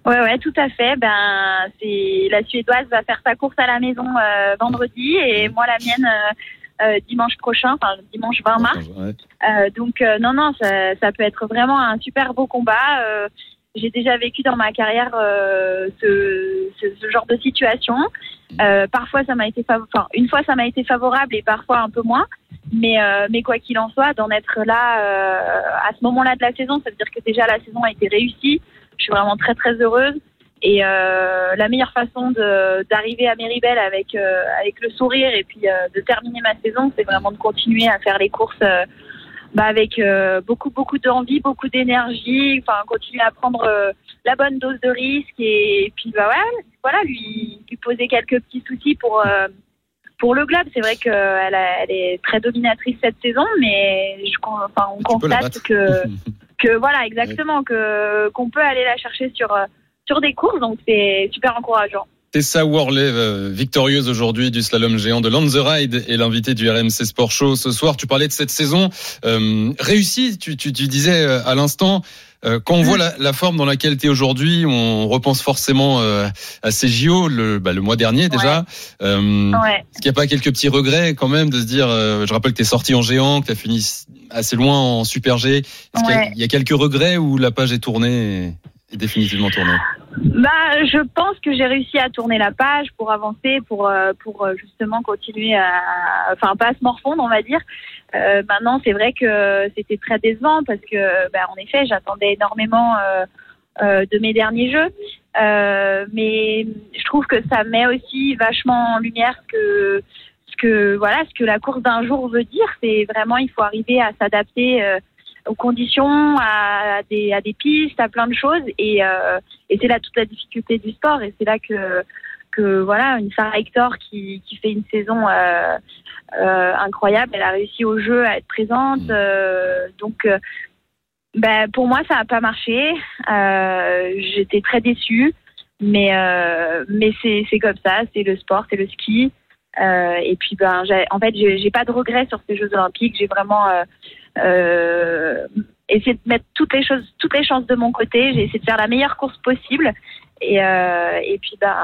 S15: Ouais, ouais, tout à fait. Ben, c'est la Suédoise va faire sa course à la maison euh, vendredi et moi la mienne euh, euh, dimanche prochain, enfin dimanche 20 mars.
S2: Ouais.
S15: Euh, donc euh, non, non, ça, ça peut être vraiment un super beau combat. Euh, J'ai déjà vécu dans ma carrière euh, ce, ce, ce genre de situation. Euh, parfois, ça m'a été, enfin, une fois, ça m'a été favorable et parfois un peu moins. Mais, euh, mais quoi qu'il en soit, d'en être là euh, à ce moment-là de la saison, ça veut dire que déjà la saison a été réussie. Je suis vraiment très très heureuse. Et euh, la meilleure façon d'arriver à Méribel avec euh, avec le sourire et puis euh, de terminer ma saison, c'est vraiment de continuer à faire les courses euh, bah, avec euh, beaucoup beaucoup d'envie, beaucoup d'énergie, enfin continuer à prendre euh, la bonne dose de risque et, puis bah ouais, voilà lui lui poser quelques petits soucis pour euh, pour le globe. C'est vrai qu'elle elle est très dominatrice cette saison, mais je, enfin on constate que que voilà exactement que qu'on peut aller la chercher sur euh, sur des courses, donc c'est super encourageant.
S2: Tessa Worley, euh, victorieuse aujourd'hui du slalom géant de Ride et l'invité du RMC Sport Show ce soir. Tu parlais de cette saison euh, réussie. Tu, tu, tu disais euh, à l'instant, euh, quand on voit la, la forme dans laquelle tu es aujourd'hui, on repense forcément euh, à ces JO le, bah, le mois dernier déjà. Euh,
S15: Ouais.
S2: Est-ce qu'il n'y a pas quelques petits regrets quand même de se dire, euh, je rappelle que tu es sorti en géant, que tu as fini assez loin en super G. Est-ce qu'il y a- y, quelques regrets ou la page est tournée et, et définitivement tournée
S15: Bah, je pense que j'ai réussi à tourner la page pour avancer, pour euh, pour euh, justement continuer à, enfin pas à se morfondre, on va dire. Euh, maintenant, c'est vrai que c'était très décevant parce que, bah, en effet, j'attendais énormément de mes derniers jeux, mais je trouve que ça met aussi vachement en lumière que que voilà, ce que la course d'un jour veut dire. C'est vraiment, il faut arriver à s'adapter. Aux conditions, à, des, à des pistes, à plein de choses. Et, euh, et c'est là toute la difficulté du sport. Et c'est là que, que voilà, une Sarah Hector qui, qui fait une saison euh, euh, incroyable, elle a réussi au jeu à être présente. euh, donc, ben, pour moi, ça n'a pas marché. J'étais très déçue. Mais, mais c'est comme ça, c'est le sport, c'est le ski. Et puis, ben, en fait, j'ai pas de regrets sur ces Jeux Olympiques. J'ai vraiment euh, essayé de mettre toutes les choses, toutes les chances de mon côté. J'ai essayé de faire la meilleure course possible. Et, euh, et puis, ben,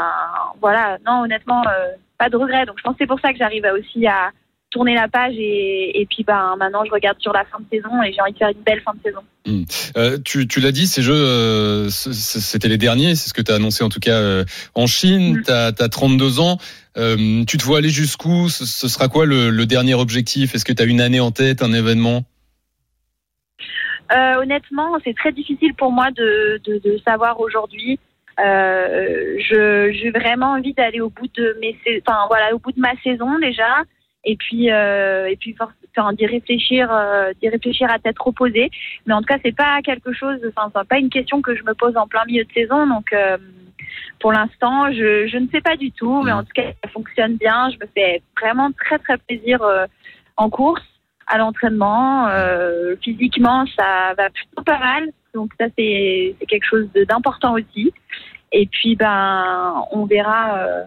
S15: voilà. Non, honnêtement, euh, pas de regrets. Donc, je pense que c'est pour ça que j'arrive aussi à tourner la page. Et, et puis, ben, maintenant, je regarde sur la fin de saison et j'ai envie de faire une belle fin de saison.
S2: Euh, tu tu l'as dit, ces jeux, c'était les derniers, c'est ce que tu as annoncé en tout cas en Chine. Tu as, 32 ans. Tu te vois aller jusqu'où? Ce, ce sera quoi le, le dernier objectif? Est-ce que tu as une année en tête, un événement?
S15: Euh, honnêtement, c'est très difficile pour moi de, de, de savoir aujourd'hui. Euh, je j'ai vraiment envie d'aller au bout de mes, enfin voilà, au bout de ma saison déjà, et puis euh, et puis enfin, d'y réfléchir, euh, d'y réfléchir à tête reposée. Mais en tout cas, c'est pas quelque chose, enfin c'est pas une question que je me pose en plein milieu de saison, donc. euh, pour l'instant, je, je ne sais pas du tout, mais en tout cas, ça fonctionne bien. Je me fais vraiment très très plaisir euh, en course. À l'entraînement. Euh, physiquement, ça va plutôt pas mal. Donc ça, c'est quelque chose d'important aussi. Et puis, ben, on verra, euh,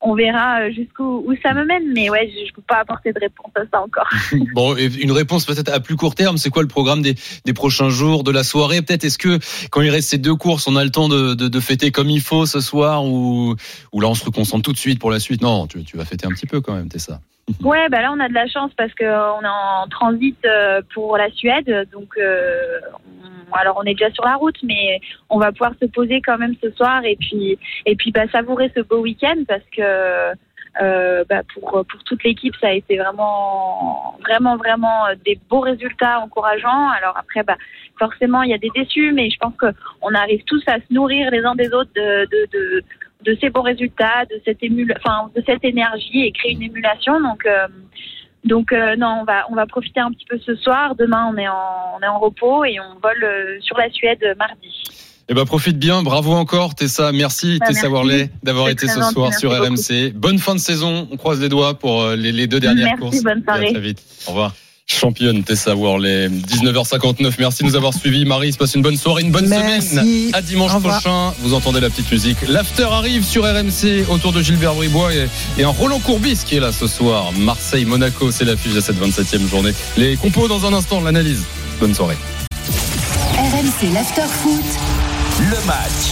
S15: on verra jusqu'où où ça me mène. Mais ouais, je, je peux pas apporter de réponse à ça encore.
S2: Bon, une réponse peut-être à plus court terme. C'est quoi le programme des, prochains jours, de la soirée? Peut-être est-ce que quand il reste ces deux courses, on a le temps de, fêter comme il faut ce soir ou, là on se reconcentre tout de suite pour la suite? Non, tu, tu vas fêter un petit peu quand même, t'es ça.
S15: Ouais, bah là on a de la chance parce que euh, est en transit euh, pour la Suède, donc euh, on- alors on est déjà sur la route, mais on va pouvoir se poser quand même ce soir et puis et puis bah savourer ce beau week-end parce que bah, pour pour toute l'équipe ça a été vraiment vraiment vraiment des beaux résultats encourageants. Alors après bah forcément il y a des déçus, mais je pense que on arrive tous à se nourrir les uns des autres de de, de de ces bons résultats, de cette émule, enfin de cette énergie et créer une émulation. Donc euh, donc euh, non, on va on va profiter un petit peu ce soir. Demain on est en on est en repos et on vole euh, sur la Suède mardi.
S2: Eh ben profite bien, bravo encore Tessa, merci
S15: Bah,
S2: Tessa. Worley d'avoir été ce soir
S15: merci
S2: sur
S15: beaucoup.
S2: RMC. Bonne fin de saison, on croise les doigts pour les, les deux dernières
S15: Merci,
S2: courses.
S15: bonne soirée.
S2: À très vite. Au revoir. Championne Tessa Worley, 19h59. Merci de nous avoir suivis. Marie, passe une bonne soirée, une bonne
S3: Merci.
S2: semaine. À dimanche prochain. Vous entendez la petite musique. L'after arrive sur RMC autour de Gilbert Bribois et, et un Roland Courbis qui est là ce soir. Marseille, Monaco, c'est l'affiche de cette 27e journée. Les compos dans un instant, l'analyse. Bonne soirée.
S1: RMC l'after foot.
S4: Le match.